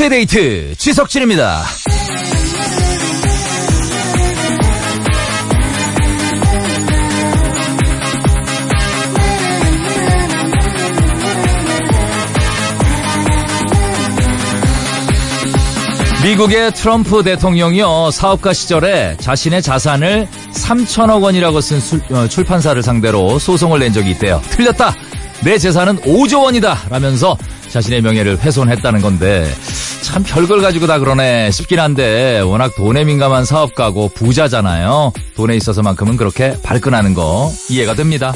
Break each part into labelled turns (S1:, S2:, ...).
S1: 2시의 데이트 지석진입니다. 미국의 트럼프 대통령이요 사업가 시절에 자신의 자산을 3천억 원이라고 쓴 술, 어, 출판사를 상대로 소송을 낸 적이 있대요. 틀렸다. 내 재산은 5조 원이다. 라면서 자신의 명예를 훼손했다는 건데 참 별걸 가지고 다 그러네 싶긴 한데 워낙 돈에 민감한 사업가고 부자잖아요. 돈에 있어서만큼은 그렇게 발끈하는 거 이해가 됩니다.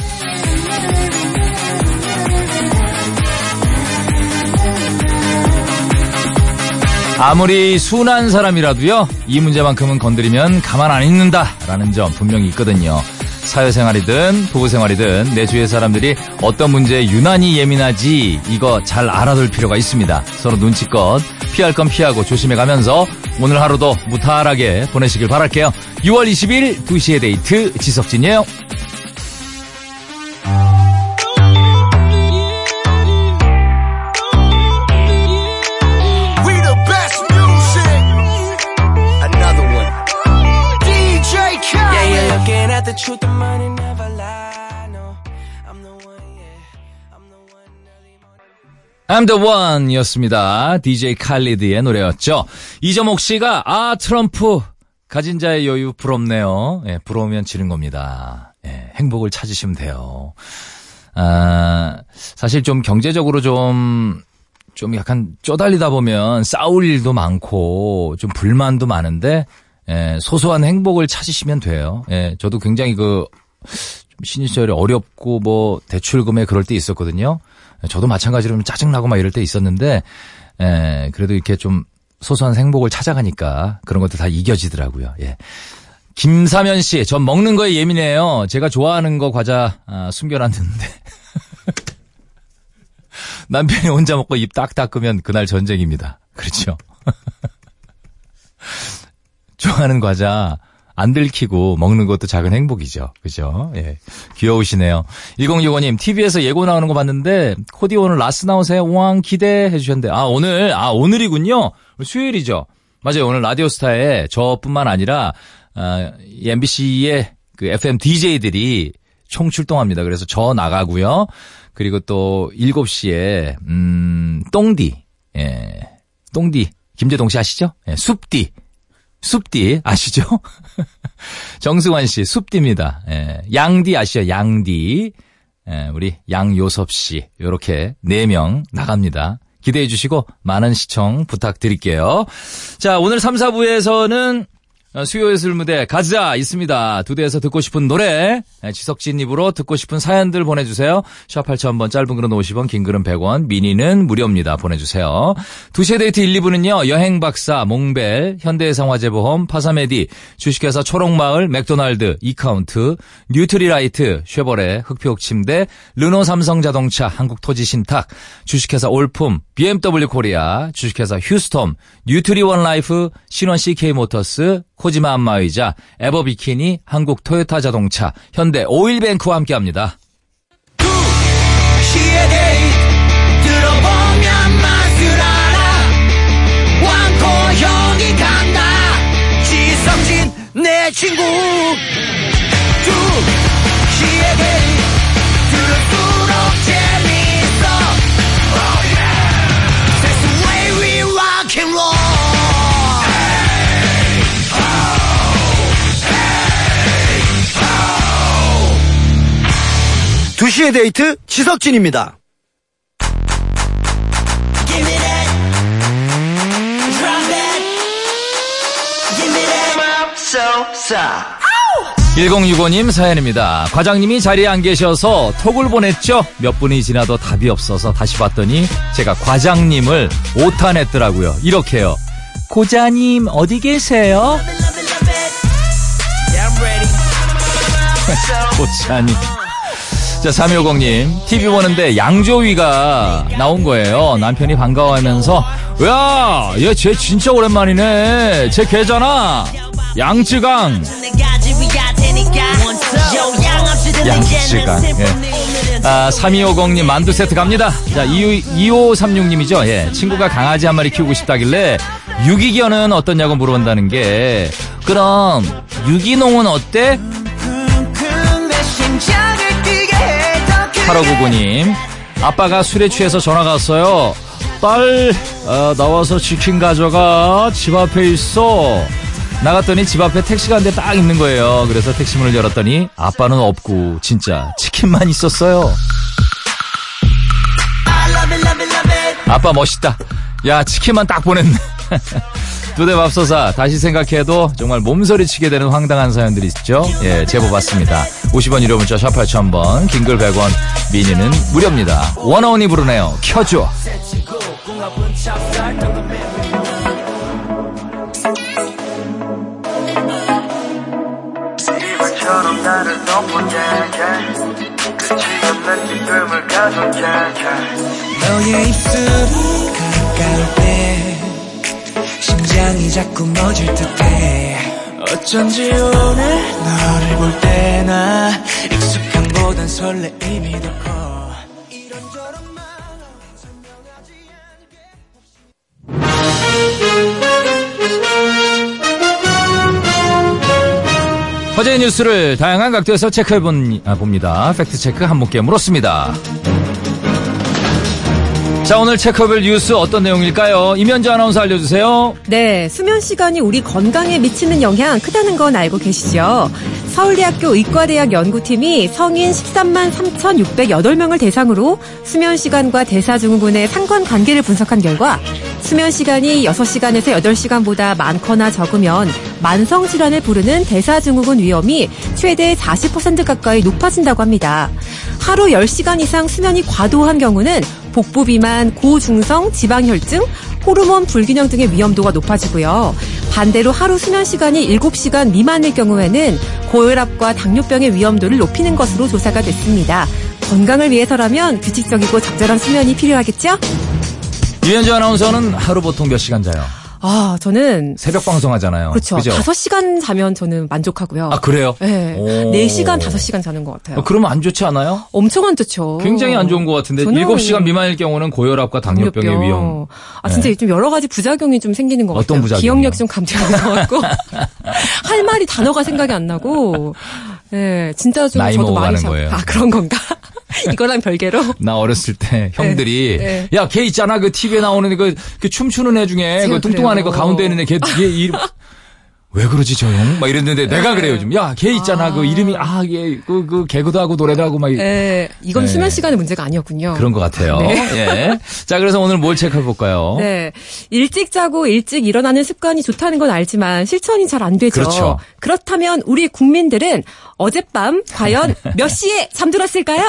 S1: 아무리 순한 사람이라도요, 이 문제만큼은 건드리면 가만 안 있는다라는 점 분명히 있거든요. 사회생활이든 부부생활이든 내 주위의 사람들이 어떤 문제에 유난히 예민하지 이거 잘 알아둘 필요가 있습니다. 서로 눈치껏 피할 건 피하고 조심해 가면서 오늘 하루도 무탈하게 보내시길 바랄게요. 6월 20일 2시의 데이트 지석진이에요.
S2: At the truth, the money never lie. No, I'm the one, yeah. I'm the one early morning.
S1: I'm the one 였습니다. DJ 칼리드의 노래였죠. 이정옥 씨가, 아, 트럼프, 가진 자의 여유 부럽네요. 예, 부러우면 지는 겁니다. 예, 행복을 찾으시면 돼요. 아, 사실 좀 경제적으로 좀, 좀 약간 쪼달리다 보면 싸울 일도 많고, 좀 불만도 많은데, 예, 소소한 행복을 찾으시면 돼요. 예, 저도 굉장히 그, 좀 신인 시절에 어렵고 뭐 대출금에 그럴 때 있었거든요. 저도 마찬가지로 좀 짜증나고 막 이럴 때 있었는데, 에, 그래도 이렇게 좀 소소한 행복을 찾아가니까 그런 것들 다 이겨지더라고요. 예. 김사면 씨, 전 먹는 거에 예민해요. 제가 좋아하는 거 과자 아, 숨겨놨는데. 남편이 혼자 먹고 입 딱 닦으면 그날 전쟁입니다. 그렇죠. 좋아하는 과자 안 들키고 먹는 것도 작은 행복이죠. 그죠? 예. 귀여우시네요. 1065님, TV에서 예고 나오는 거 봤는데, 코디 오늘 라스 나오세요? 왕 기대해 주셨는데, 아, 오늘, 아, 오늘이군요. 수요일이죠. 맞아요. 오늘 라디오스타에 저뿐만 아니라, 아, 이 MBC의 그 FM DJ들이 총 출동합니다. 그래서 저 나가고요. 그리고 또 7시에, 음, 똥디, 예. 똥디. 김재동 씨 아시죠? 예, 숲디. 숲디 아시죠? 정승환 씨 숲디입니다. 예, 양디 아시죠? 양디. 예, 우리 양요섭 씨 요렇게 네 명 나갑니다. 기대해 주시고 많은 시청 부탁드릴게요. 자, 오늘 3, 4부에서는 수요의 술 무대 가자 있습니다. 두 대에서 듣고 싶은 노래 예, 지석진 입으로 듣고 싶은 사연들 보내주세요. 샵 8000번 짧은 글은 50원 긴 글은 100원 미니는 무료입니다. 보내주세요. 2시의 데이트 1, 2부는요. 여행박사 몽벨 현대해상화재보험 파사메디 주식회사 초록마을 맥도날드 이카운트 뉴트리라이트 쉐보레 흙표침대 르노 삼성자동차 한국토지신탁 주식회사 올품 BMW 코리아 주식회사 휴스톰 뉴트리원 라이프 신원 CK모터스 코지마 안마의자, 에버비키니, 한국 토요타 자동차, 현대 오일뱅크와 함께합니다.
S2: 내 친구
S3: 2시의 데이트 지석진입니다.
S2: Give me that Drop that Give me that So so
S1: 1065님 사연입니다. 과장님이 자리에 안 계셔서 톡을 보냈죠. 몇 분이 지나도 답이 없어서 다시 봤더니 제가 과장님을 오탄했더라고요. 이렇게요. 고자님 어디 계세요? 고자님. 자, 3250님, TV 보는데 양조위가 나온 거예요. 남편이 반가워하면서, 야, 얘 쟤 진짜 오랜만이네. 쟤 걔잖아. 양쯔강. 양쯔강, 예. 아, 3250님 만두 세트 갑니다. 자, 2536님이죠. 예. 친구가 강아지 한 마리 키우고 싶다길래 유기견은 어떠냐고 물어본다는 게 그럼 유기농은 어때? 8599님 아빠가 술에 취해서 전화가 왔어요. 딸 어, 나와서 치킨 가져가 집 앞에 있어. 나갔더니 집 앞에 택시가 한 대 딱 있는 거예요. 그래서 택시 문을 열었더니 아빠는 없고 진짜 치킨만 있었어요. 아빠 멋있다. 야 치킨만 딱 보냈네. 두대 밥솥아 다시 생각해도 정말 몸서리치게 되는 황당한 사연들이 있죠. 예, 제보 받습니다. 50원 유료 문자 샵 8000번, 긴글 100원, 미니는 무료입니다. 원어원이 부르네요. 켜줘.
S2: 너의 입술이 가까울 때 심장이 자꾸 멎을 듯해 어쩐지 오늘 너를 볼 때나 익숙함보단 설레임이 설명하지 않게
S1: 화제의 뉴스를 다양한 각도에서 체크해 본, 아, 봅니다. 팩트체크 한목게 물었습니다. 자, 오늘 체크해볼 뉴스 어떤 내용일까요? 임현주 아나운서 알려주세요.
S4: 네, 수면 시간이 우리 건강에 미치는 영향 크다는 건 알고 계시죠? 서울대학교 의과대학 연구팀이 성인 13만 3,608명을 대상으로 수면 시간과 대사증후군의 상관 관계를 분석한 결과 수면 시간이 6시간에서 8시간보다 많거나 적으면 만성 질환을 부르는 대사증후군 위험이 최대 40% 가까이 높아진다고 합니다. 하루 10시간 이상 수면이 과도한 경우는 복부 비만, 고중성 지방혈증, 호르몬 불균형 등의 위험도가 높아지고요. 반대로 하루 수면 시간이 7시간 미만일 경우에는 고혈압과 당뇨병의 위험도를 높이는 것으로 조사가 됐습니다. 건강을 위해서라면 규칙적이고 적절한 수면이 필요하겠죠?
S1: 임현주 아나운서는 하루 보통 몇 시간 자요?
S4: 아, 저는
S1: 새벽 방송하잖아요.
S4: 그렇죠.
S1: 그죠?
S4: 5시간 자면 저는 만족하고요.
S1: 아, 그래요?
S4: 네.
S1: 오.
S4: 4시간, 5시간 자는 것 같아요.
S1: 어, 그러면 안 좋지 않아요?
S4: 엄청 안 좋죠.
S1: 굉장히 안 좋은 것 같은데
S4: 저는
S1: 7시간 미만일 경우는 고혈압과 당뇨병의
S4: 당뇨병.
S1: 위험.
S4: 아 진짜
S1: 네.
S4: 좀 여러 가지 부작용이 좀 생기는 것
S1: 어떤
S4: 같아요.
S1: 부작용이요?
S4: 기억력이 좀 감퇴하는 것 같고 할 말이 단어가 생각이 안 나고. 네, 진짜 좀
S1: 나이
S4: 저도 많이 자-
S1: 거예요.
S4: 아 그런 건가? 이거랑 별개로.
S1: 나 어렸을 때 형들이
S4: 네.
S1: 야걔 있잖아 그 TV에 나오는 그, 그 춤추는 애 중에 그 뚱뚱한 애 그. 가운데 있는 애걔 걔 이름 왜 그러지 저 형? 막 이랬는데
S4: 네.
S1: 내가 그래요 좀. 야걔 있잖아 그 이름이 아얘그 그 개그도 하고 노래도 하고 막 이-
S4: 네, 이건
S1: 네.
S4: 수면 시간의 문제가 아니었군요.
S1: 그런 것 같아요.
S4: 네.
S1: 예. 자 그래서 오늘 뭘 체크해 볼까요?
S4: 네. 일찍 자고 일찍 일어나는 습관이 좋다는 건 알지만 실천이 잘 안 되죠.
S1: 그렇죠.
S4: 그렇다면 우리 국민들은 어젯밤 과연 몇 시에 잠들었을까요?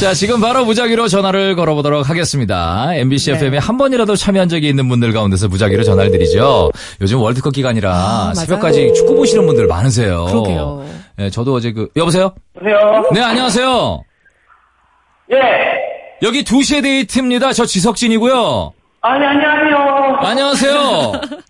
S1: 자, 지금 바로 무작위로 전화를 걸어보도록 하겠습니다. MBC
S4: 네.
S1: FM에 한 번이라도 참여한 적이 있는 분들 가운데서 무작위로 전화를 드리죠. 요즘 월드컵 기간이라
S4: 아.
S1: 새벽까지 축구 보시는 분들 많으세요.
S4: 그러게요.
S1: 예, 저도 어제 그, 여보세요?
S5: 여보세요?
S1: 네, 안녕하세요.
S5: 예.
S1: 여기 2시에 데이트입니다. 저 지석진이고요.
S5: 아니, 안녕하세요.
S1: 안녕하세요.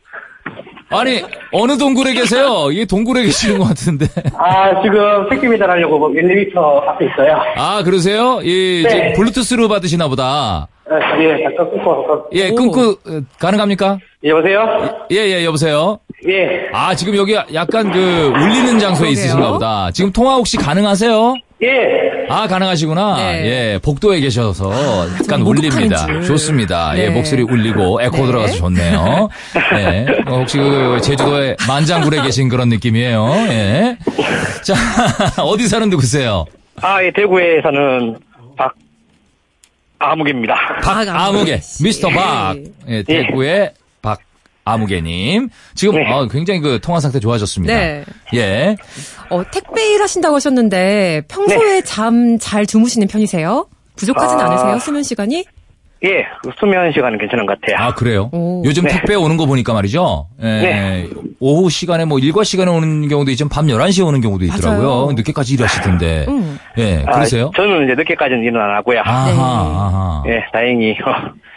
S1: 아니, 어느 동굴에 계세요? 이게 동굴에 계시는 것 같은데.
S5: 아, 지금 택시 배달하려고 뭐 엘리베이터 앞에 있어요.
S1: 아, 그러세요? 예,
S5: 네.
S1: 지금 블루투스로 받으시나 보다.
S5: 아, 예, 잠깐 끊고, 잠깐.
S1: 예,
S4: 오.
S1: 끊고, 어, 가능합니까?
S5: 여보세요?
S1: 예, 예, 여보세요?
S5: 예.
S1: 아, 지금 여기 약간 그 울리는 장소에. 있으신가 보다. 지금 통화 혹시 가능하세요?
S5: 예.
S1: 아, 가능하시구나.
S4: 네.
S1: 예, 복도에 계셔서 약간
S4: 좀
S1: 울립니다.
S4: 줄.
S1: 좋습니다. 예,
S4: 네.
S1: 목소리 울리고 에코
S4: 네.
S1: 들어가서 좋네요. 예. 어, 혹시 그 제주도에 만장굴에 계신 그런 느낌이에요. 예. 자, 어디 사는 누구세요?
S5: 아, 예, 대구에 사는 박, 아무개입니다.
S1: 박 아무개,
S4: 씨.
S1: 미스터 박. 예, 대구의 박 아무개님. 지금
S5: 네.
S1: 어, 굉장히 그 통화 상태 좋아졌습니다.
S4: 네.
S1: 예.
S4: 어, 택배 일 하신다고 하셨는데 평소에 잠잘 주무시는 편이세요? 부족하진
S5: 아.
S4: 않으세요? 수면 시간이?
S5: 예, 그 수면 시간은 괜찮은 것 같아요.
S1: 아, 그래요?
S4: 오.
S1: 요즘
S5: 네.
S1: 택배 오는 거 보니까 말이죠. 예,
S5: 네.
S1: 오후 시간에 뭐 일과 시간에 오는 경우도 있지만 밤 11시에 오는 경우도 있더라고요.
S4: 맞아요.
S1: 늦게까지 일하실 텐데.
S4: 음.
S1: 예,
S5: 아,
S1: 그러세요?
S5: 저는 이제 늦게까지는 일은 안 하고요.
S1: 아하,
S4: 네.
S1: 아하.
S5: 예, 다행히,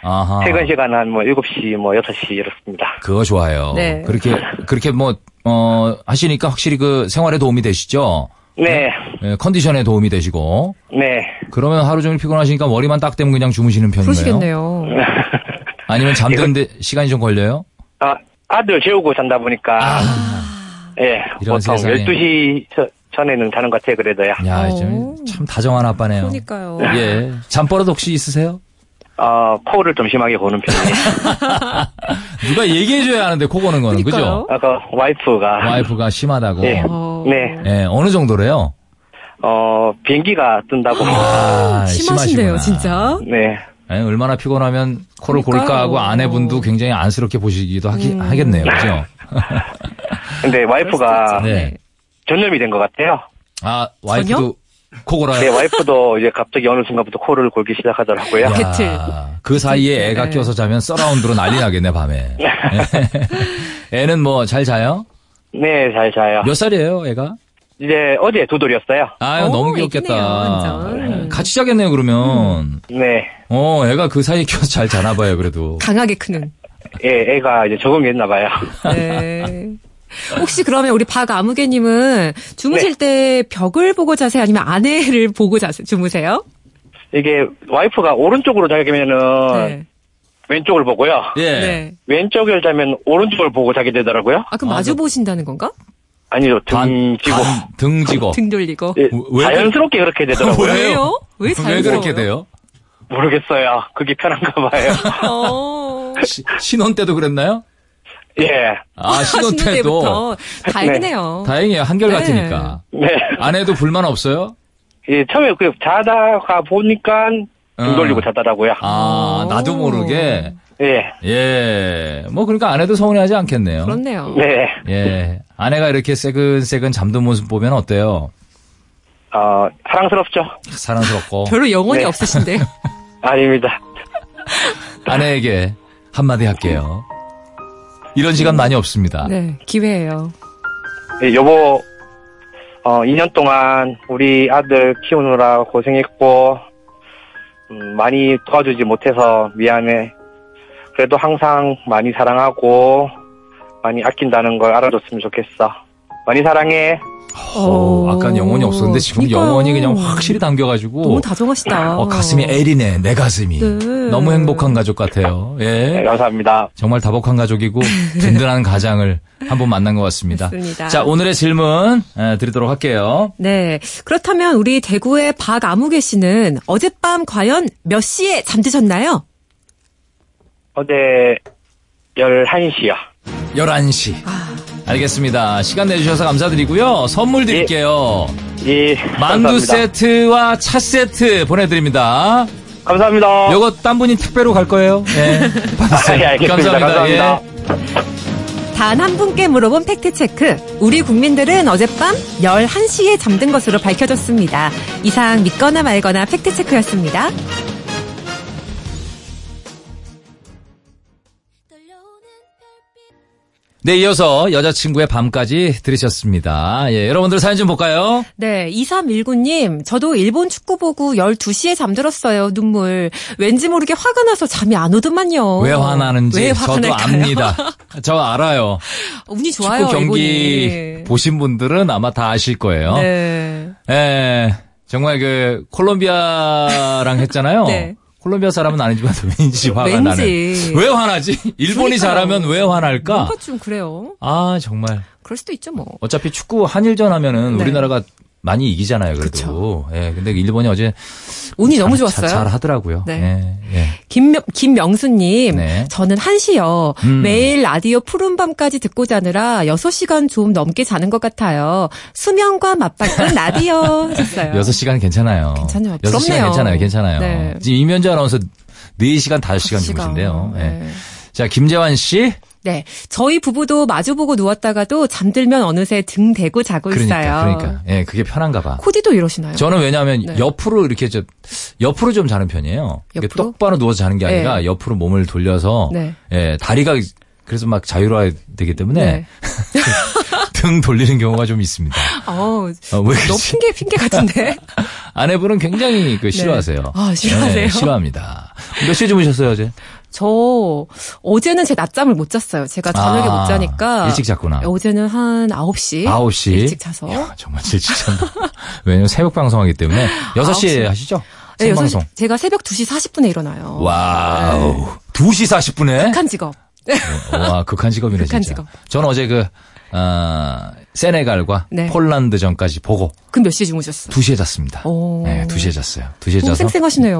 S1: 아하.
S5: 퇴근 시간은 한뭐 7시, 뭐 6시 이렇습니다.
S1: 그거 좋아요.
S4: 네.
S1: 그렇게, 그렇게 뭐, 어, 하시니까 확실히 그 생활에 도움이 되시죠?
S5: 네,
S1: 예, 컨디션에 도움이 되시고.
S5: 네.
S1: 그러면 하루 종일 피곤하시니까 머리만 딱 대면 그냥 주무시는 편인가요?
S4: 그러시겠네요.
S1: 아니면 잠드는데 시간이 좀 걸려요?
S5: 아, 아들 재우고 잔다 보니까, 예,
S1: 아. 이런
S5: 보통
S1: 세상에.
S5: 12시 저- 전에는 자는 것 같아요, 그래도요.
S1: 야,
S4: 어.
S1: 좀, 참 다정한 아빠네요.
S4: 그러니까요.
S1: 예. 잠버릇 혹시 있으세요?
S5: 어, 코를 좀 심하게 고는 편이에요.
S1: 누가 얘기해줘야 하는데 코 고는 거는, 그죠?
S5: 아까 와이프가,
S1: 와이프가 심하다고.
S5: 예.
S4: 어.
S5: 네,
S1: 예, 어느 정도래요?
S5: 어, 비행기가 뜬다고.
S1: 아,
S4: 심하신데요,
S1: 심하시구나.
S4: 진짜.
S5: 네,
S1: 아니, 얼마나 피곤하면 코를
S4: 그러니까요.
S1: 골까 하고 아내분도 굉장히 안쓰럽게 보시기도 하기,
S4: 음.
S1: 하겠네요. 그죠?
S5: 근데 와이프가
S1: 네.
S5: 전염이 된 것 같아요.
S1: 아, 와이프도 코 골아요?
S5: 네, 와이프도 이제 갑자기 어느 순간부터 코를 골기 시작하더라고요.
S1: 야. 그 사이에 애가
S4: 네.
S1: 껴서 자면 서라운드로 난리 나겠네, 밤에. 애는 뭐 잘 자요?
S5: 네, 잘 자요.
S1: 몇 살이에요, 애가?
S5: 이제 어제 두 돌이었어요.
S1: 아유,
S4: 오,
S1: 너무 귀엽겠다.
S4: 완전.
S1: 같이 자겠네요, 그러면.
S5: 네,
S1: 어, 애가 그 사이에 껴서 잘 자나 봐요, 그래도.
S4: 강하게 크는.
S5: 예, 애가 이제 적응했나 봐요.
S4: 네. 혹시 그러면 우리 박아무개님은 주무실 때 벽을 보고 자세요? 아니면 아내를 보고 자세, 주무세요?
S5: 이게 와이프가 오른쪽으로 자면은
S4: 네.
S5: 왼쪽을 보고요.
S1: 예.
S4: 네.
S5: 왼쪽을 자면 오른쪽을 보고 자게 되더라고요.
S4: 아, 그럼
S1: 아,
S4: 마주
S1: 그-
S4: 보신다는 건가?
S5: 아니죠,
S1: 반,
S5: 등 지고.
S1: 반, 등지고.
S4: 등 돌리고.
S5: 예,
S1: 왜
S5: 자연스럽게 그렇게 되더라고요.
S1: 왜요?
S4: 왜요? 왜
S1: 왜? 그렇게 돼요?
S5: 모르겠어요. 그게 편한가 봐요.
S4: 어.
S1: 시- 신혼 때도 그랬나요?
S5: 예.
S1: 아, 신혼
S4: 신혼
S1: 때도.
S4: 다행이네요.
S1: 다행이에요. 한결같으니까.
S5: 네.
S1: 아내도 불만 없어요?
S5: 예, 처음에 그 자다가 보니까 등
S1: 어.
S5: 돌리고 자더라고요.
S1: 아,
S4: 오.
S1: 나도 모르게.
S5: 예.
S1: 예. 뭐, 그러니까 아내도 서운해하지 않겠네요.
S4: 그렇네요.
S5: 네.
S1: 예. 아내가 이렇게 새근새근 잠든 모습 보면 어때요?
S5: 어, 사랑스럽죠?
S1: 사랑스럽고.
S4: 별로 영혼이
S5: 네.
S4: 없으신데.
S5: 아닙니다.
S1: 아내에게 한마디 할게요. 이런 시간 많이 없습니다.
S4: 네, 기회예요.
S5: 예, 여보, 어, 2년 동안 우리 아들 키우느라 고생했고, 음, 많이 도와주지 못해서 미안해. 그래도 항상 많이 사랑하고, 많이 아낀다는 걸 알아줬으면 좋겠어. 많이 사랑해.
S1: 어, 아까는 영혼이 없었는데 지금
S4: 그러니까요.
S1: 영혼이 그냥 확실히 당겨가지고.
S4: 너무 다정하시다.
S1: 어, 가슴이 애리네, 내 가슴이.
S4: 네.
S1: 너무 행복한 가족 같아요.
S5: 네,
S1: 예.
S5: 감사합니다.
S1: 정말 다복한 가족이고, 든든한 가장을 한번 만난 것 같습니다.
S4: 맞습니다.
S1: 자, 오늘의 질문 에, 드리도록 할게요.
S4: 네. 그렇다면 우리 대구의 박아무개 씨는 어젯밤 과연 몇 시에 잠드셨나요?
S5: 어제 11시요.
S1: 11시.
S4: 아.
S1: 알겠습니다. 시간 내주셔서 감사드리고요. 선물 드릴게요.
S5: 예,
S1: 만두
S5: 감사합니다.
S1: 세트와 차 세트 보내드립니다.
S5: 감사합니다.
S1: 요거 딴 분이 택배로 갈 거예요. 예. 받으세요.
S5: 예, 알겠습니다. 감사합니다.
S1: 예.
S4: 단한 분께 물어본 팩트체크. 우리 국민들은 어젯밤 11시에 잠든 것으로 밝혀졌습니다. 이상 믿거나 말거나 팩트체크였습니다.
S1: 네, 이어서 여자친구의 밤까지 들으셨습니다. 예, 여러분들 사연 좀 볼까요?
S4: 네, 2319님, 저도 일본 축구 보고 12시에 잠들었어요, 눈물. 왠지 모르게 화가 나서 잠이 안 오더만요.
S1: 왜 화나는지
S4: 왜 화가
S1: 저도
S4: 날까요?
S1: 압니다. 저 알아요.
S4: 운이 좋아요,
S1: 축구 경기
S4: 일본이.
S1: 보신 분들은 아마 다 아실 거예요.
S4: 네.
S1: 예, 정말 그 콜롬비아랑 했잖아요.
S4: 네.
S1: 콜롬비아 사람은 아니지만 왠지 화가
S4: 왠지.
S1: 나는. 왜 화나지? 일본이
S4: 그러니까요.
S1: 잘하면 왜 화날까?
S4: 뭔가 좀 그래요.
S1: 아 정말.
S4: 그럴 수도 있죠, 뭐.
S1: 어차피 축구 한일전 하면은
S4: 네.
S1: 우리나라가 많이 이기잖아요, 그래도. 예, 근데 일본이 어제
S4: 운이 너무
S1: 잘-
S4: 좋았어요.
S1: 잘, 하더라고요.
S4: 네.
S1: 예, 예.
S4: 김명, 김명수님,
S1: 네.
S4: 저는 한시요.
S1: 음.
S4: 매일 라디오 푸른 밤까지 듣고 자느라 6시간 좀 넘게 자는 것 같아요. 수면과 맞바꾼 라디오 하셨어요.
S1: 6시간 괜찮아요.
S4: 괜찮아요.
S1: 6시간
S4: 부럽네요.
S1: 괜찮아요. 괜찮아요.
S4: 네.
S1: 지금 이면주 아나운서 4시간, 5시간 주무신대요. 예.
S4: 네.
S1: 자, 김재환 씨.
S4: 네. 저희 부부도 마주보고 누웠다가도 잠들면 어느새 등 대고 자고
S1: 그러니까,
S4: 있어요.
S1: 그러니까. 예, 그게 편한가 봐.
S4: 코디도 이러시나요?
S1: 저는 왜냐하면
S4: 네.
S1: 옆으로 이렇게 저 옆으로 좀 자는 편이에요.
S4: 옆으로?
S1: 똑바로 누워서 자는 게 아니라
S4: 네.
S1: 옆으로 몸을 돌려서
S4: 네.
S1: 예, 다리가 그래서 막 자유로워야 되기 때문에
S4: 네.
S1: 등 돌리는 경우가 좀 있습니다.
S4: 어우,
S1: 어,
S4: 왜너
S1: 그러지?
S4: 핑계, 핑계 같은데?
S1: 아내분은 굉장히 그 싫어하세요.
S4: 아, 싫어하세요?
S1: 네, 싫어합니다. 몇 시에 주무셨어요, 어제?
S4: 저, 어제는 제 낮잠을 못 잤어요. 제가 저녁에
S1: 아,
S4: 못 자니까.
S1: 일찍 잤구나.
S4: 어제는 한 9시.
S1: 9시.
S4: 일찍 자서.
S1: 야, 정말 일찍 잔다. 왜냐면 새벽 방송하기 때문에 6시에
S4: 시.
S1: 하시죠?
S4: 네, 여섯 시-
S1: 생방송.
S4: 제가 새벽 2시 40분에 일어나요.
S1: wow. 2시 40분에?
S4: 극한 직업.
S1: 와, 극한 직업이네,
S4: 극한
S1: 진짜.
S4: 직업.
S1: 저는 어제 그, 어, 세네갈과
S4: 네.
S1: 폴란드 전까지 보고
S4: 그 몇 시에 주무셨어요?
S1: 2시에 잤습니다.
S4: 오.
S1: 네, 2시에 잤어요. 2시에
S4: 너무
S1: 자서.
S4: 쌩쌩하시네요.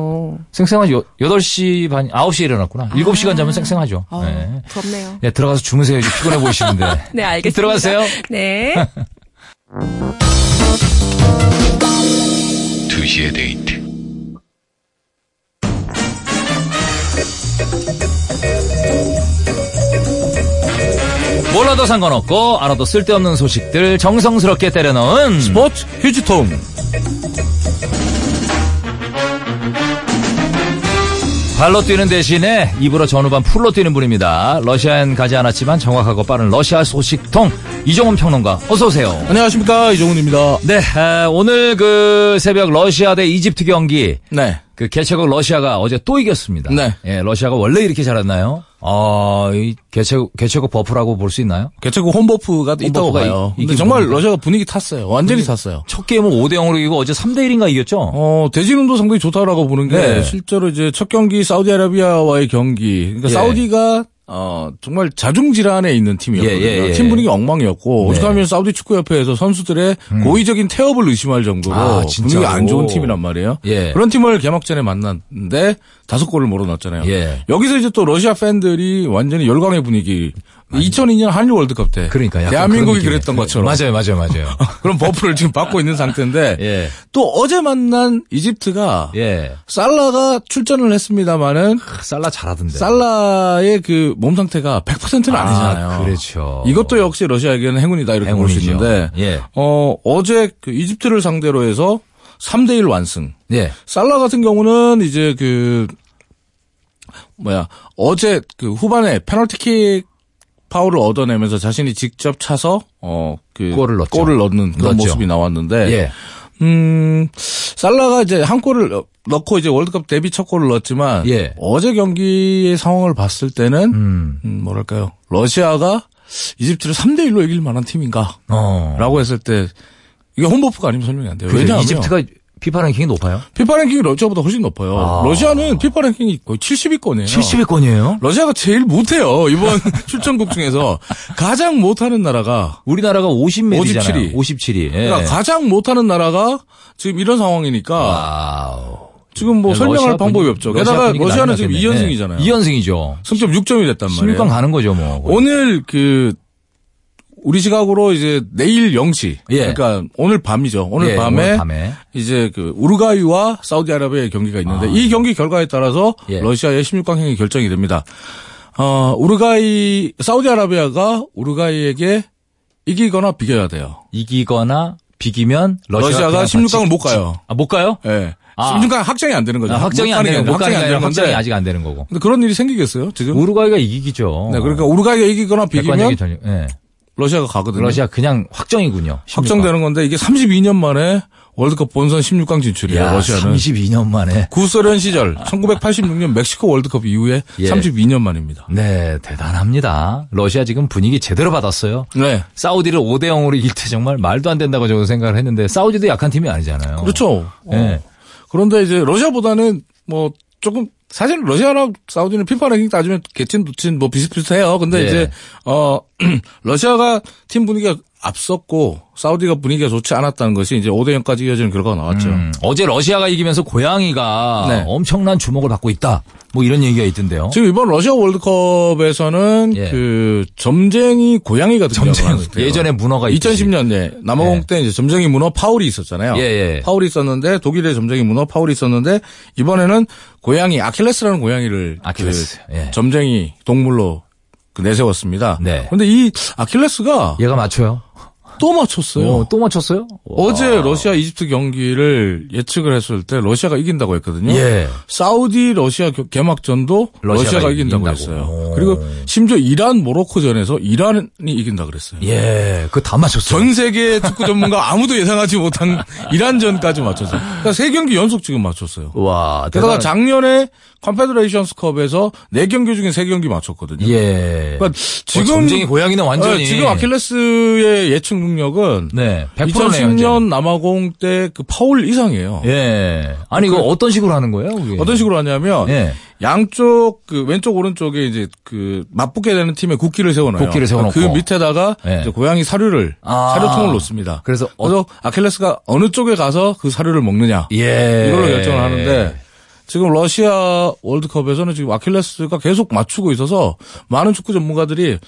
S1: 요- 8시 반, 9시에 일어났구나. 7시간 자면 생생하죠.
S4: 아,
S1: 네.
S4: 부럽네요.
S1: 네, 들어가서 주무세요. 피곤해 보이시는데.
S4: 네, 알겠습니다.
S1: 들어가세요.
S4: 네.
S6: 2시의 데이트.
S1: 몰라도 상관없고, 알아도 쓸데없는 소식들 정성스럽게 때려넣은
S7: 스포츠 휴지통.
S1: 발로 뛰는 대신에 입으로 전후반 full로 뛰는 분입니다. 러시아엔 가지 않았지만 정확하고 빠른 러시아 소식통 이종훈 평론가 어서 오세요.
S7: 안녕하십니까 이종훈입니다.
S1: 네, 아, 오늘 그 새벽 러시아 대 이집트 경기
S7: 네.
S1: 그 개최국 러시아가 어제 또 이겼습니다.
S7: 네.
S1: 예, 러시아가 원래 이렇게 잘했나요? 아, 이 개최국 개최국 buff라고 볼 수 있나요?
S7: 개최국 홈buff가 있다고 봐요.
S1: 이-
S7: 근데 정말? 러시아가 분위기 탔어요. 완전히 탔어요.
S1: 첫 게임은 5대 0으로 이기고 어제 3대 1인가 이겼죠?
S7: 어, 대진운도 상당히 좋다라고 보는 게
S1: 네.
S7: 실제로 이제 첫 경기 사우디아라비아와의 경기. 그러니까
S1: 예.
S7: 사우디가 어, 정말 자중질환에 있는 팀이었거든요.
S1: 예, 예, 예.
S7: 팀 분위기 엉망이었고
S1: 네.
S7: 오죽하면 사우디 축구협회에서 선수들의 고의적인 태업을 의심할 정도로
S1: 아?
S7: 분위기 안 좋은 팀이란 말이에요.
S1: 예.
S7: 그런 팀을 개막전에 만났는데 다섯 골을 몰아넣었잖아요.
S1: 예.
S7: 여기서 이제 또 러시아 팬들이 완전히 열광의 분위기. 2002년 한일 월드컵 때
S1: 그러니까
S7: 대한민국이. 그랬던 것처럼
S1: 맞아요, 맞아요, 맞아요.
S7: 그런 buff를 지금 받고 있는 상태인데
S1: 예.
S7: 또 어제 만난 이집트가
S1: 예.
S7: 살라가 출전을 했습니다마는
S1: 살라 잘하던데.
S7: 살라의 그 몸 상태가 100%는 아니잖아요.
S1: 아, 그렇죠.
S7: 이것도 역시 러시아에게는 행운이다 이렇게 볼 수. 있는데
S1: 예.
S7: 어 어제 그 이집트를 상대로 해서 3대 1 완승.
S1: 예.
S7: 살라 같은 경우는 이제 그 뭐야 어제 그 후반에 페널티킥 파울을 얻어내면서 자신이 직접 차서 어그
S1: 골을 넣었죠.
S7: 골을 넣는 그런
S1: 넣었죠.
S7: 모습이 나왔는데
S1: 예.
S7: 음, 살라가 이제 한 골을 넣- 넣고 이제 월드컵 데뷔 첫 골을 넣었지만
S1: 예.
S7: 어제 경기의 상황을 봤을 때는
S1: 음.
S7: 음, 뭐랄까요? 러시아가 이집트를 3대 1로 이길 만한 팀인가라고
S1: 어.
S7: 했을 때 이게 홈버프가 아니면 설명이 안 돼요.
S1: 그죠.
S7: 왜냐하면
S1: 이집트가 피파 랭킹이 높아요?
S7: 피파 랭킹이 러시아보다 훨씬 높아요.
S1: 아.
S7: 러시아는 피파 랭킹이 거의 70위권이에요.
S1: 70위권이에요?
S7: 러시아가 제일 못해요. 이번 출전국 중에서 가장 못하는 나라가
S1: 우리나라가 50몇 위잖아요.
S7: 57위.
S1: 57위. 예.
S7: 그러니까 가장 못하는 나라가 지금 이런 상황이니까
S1: wow.
S7: 지금 뭐 설명할
S1: 러시아
S7: 방법이 없죠.
S1: 러시아
S7: 게다가
S1: 분위기
S7: 러시아는 지금
S1: 났겠네.
S7: 2연승이잖아요.
S1: 예. 2연승이죠.
S7: 승점 6점이 됐단 말이에요.
S1: 16강 가는 거죠, 뭐.
S7: 오늘 그 우리 시각으로 이제 내일 0시.
S1: 예.
S7: 그러니까 오늘 밤이죠. 오늘
S1: 예,
S7: 밤에
S1: 오늘 밤에.
S7: 이제 그 우루과이와 사우디아라비아의 경기가 있는데 이 경기 결과에 따라서
S1: 예.
S7: 러시아의 16강 행이 결정이 됩니다. 어, 우루과이 사우디아라비아가 우루과이에게 이기거나 비겨야 돼요.
S1: 이기거나 비기면 러시아가,
S7: 러시아가
S1: 그냥
S7: 16강을 다못
S1: 지-
S7: 가요.
S1: 아, 못 가요?
S7: 예.
S1: 아.
S7: 16강 확정이 안 되는 거죠.
S1: 아, 확정이 못안 되는 게못 가는 게 아니라
S7: 건데
S1: 확정이 아직 안 되는 거고.
S7: 근데 그런 일이 생기겠어요, 지금?
S1: 우루과이가 이기기죠.
S7: 네, 그러니까 우루과이가 이기거나 비기면
S1: 전력. 예.
S7: 러시아가 가거든요.
S1: 러시아 그냥 확정이군요. 16강.
S7: 확정되는 건데 이게 32년 만에 월드컵 본선 16강 진출이에요.
S1: 야,
S7: 러시아는.
S1: 32년 만에.
S7: 구소련 시절 1986년 멕시코 월드컵 이후에
S1: 예.
S7: 32년 만입니다.
S1: 네, 대단합니다. 러시아 지금 분위기 제대로 받았어요.
S7: 네.
S1: 사우디를 5대 0으로 이길 때 정말 말도 안 된다고 저는 생각을 했는데 사우디도 약한 팀이 아니잖아요.
S7: 그렇죠.
S1: 예.
S7: 어. 그런데 이제 러시아보다는 뭐 조금 사실 러시아랑 사우디는 피파 랭킹 따지면 개친 두친 뭐 비슷비슷해요. 근데
S1: 예.
S7: 이제 어 러시아가 팀 분위기가 앞섰고 사우디가 분위기가 좋지 않았다는 것이 이제 5대 0까지 이어지는 결과가 나왔죠.
S1: 음, 어제 러시아가 이기면서 고양이가
S7: 네.
S1: 엄청난 주목을 받고 있다. 뭐 이런 얘기가 있던데요.
S7: 지금 이번 러시아 월드컵에서는
S1: 예.
S7: 그 점쟁이 고양이가. 했어요.
S1: 예전에 문어가 있듯이.
S7: 2010년 예 남아공
S1: 예.
S7: 때 이제 점쟁이 문어 파울이 있었잖아요.
S1: 예, 예.
S7: 파울이 있었는데 독일의 점쟁이 문어 파울이 있었는데 이번에는 고양이 아킬레스라는 고양이를
S1: 아킬레스,
S7: 그
S1: 예.
S7: 점쟁이 동물로 그 내세웠습니다.
S1: 네.
S7: 그런데 이 아킬레스가
S1: 얘가 맞춰요.
S7: 또 맞췄어요.
S1: 어, 또 맞췄어요?
S7: 어제
S1: 와.
S7: 러시아 이집트 경기를 예측을 했을 때 러시아가 이긴다고 했거든요.
S1: 예.
S7: 사우디 러시아 겨- 개막전도
S1: 러시아가
S7: 러시아가, 이긴다고,
S1: 이긴다고.
S7: 했어요.
S1: 오.
S7: 그리고 심지어 이란 모로코전에서 이란이 이긴다 그랬어요.
S1: 예, 그거 다 맞췄어요.
S7: 전 세계 축구 전문가 아무도 예상하지 못한 이란전까지 맞췄어요. 그러니까 세 경기 연속 지금 맞췄어요.
S1: 와,
S7: 게다가
S1: 대단한-
S7: 작년에 컨페더레이션스컵에서 4경기 중에 3경기 맞췄거든요.
S1: 예.
S7: 그러니까
S1: 지금
S7: 지금
S1: 전쟁이 고양이네 완전히.
S7: 네, 지금 아킬레스의 예측 능력은
S1: 네. 100%네요.
S7: 2010년 남아공 때 그 파울 이상이에요.
S1: 예. 아니 이거 어떤 식으로 하는 거예요? 그게?
S7: 어떤 식으로 하냐면
S1: 예.
S7: 양쪽 그 왼쪽 오른쪽에 이제 그 맞붙게 되는 팀에 국기를 세워놔요.
S1: 국기를 세워놓고.
S7: 그 밑에다가
S1: 예.
S7: 고양이 사료를
S1: 아.
S7: 사료통을 놓습니다.
S1: 그래서 어-
S7: 그래서 아킬레스가 어느 쪽에 가서 그 사료를 먹느냐
S1: 예.
S7: 이걸로 결정을 하는데 지금 러시아 월드컵에서는 지금 아킬레스가 계속 맞추고 있어서 많은 축구 전문가들이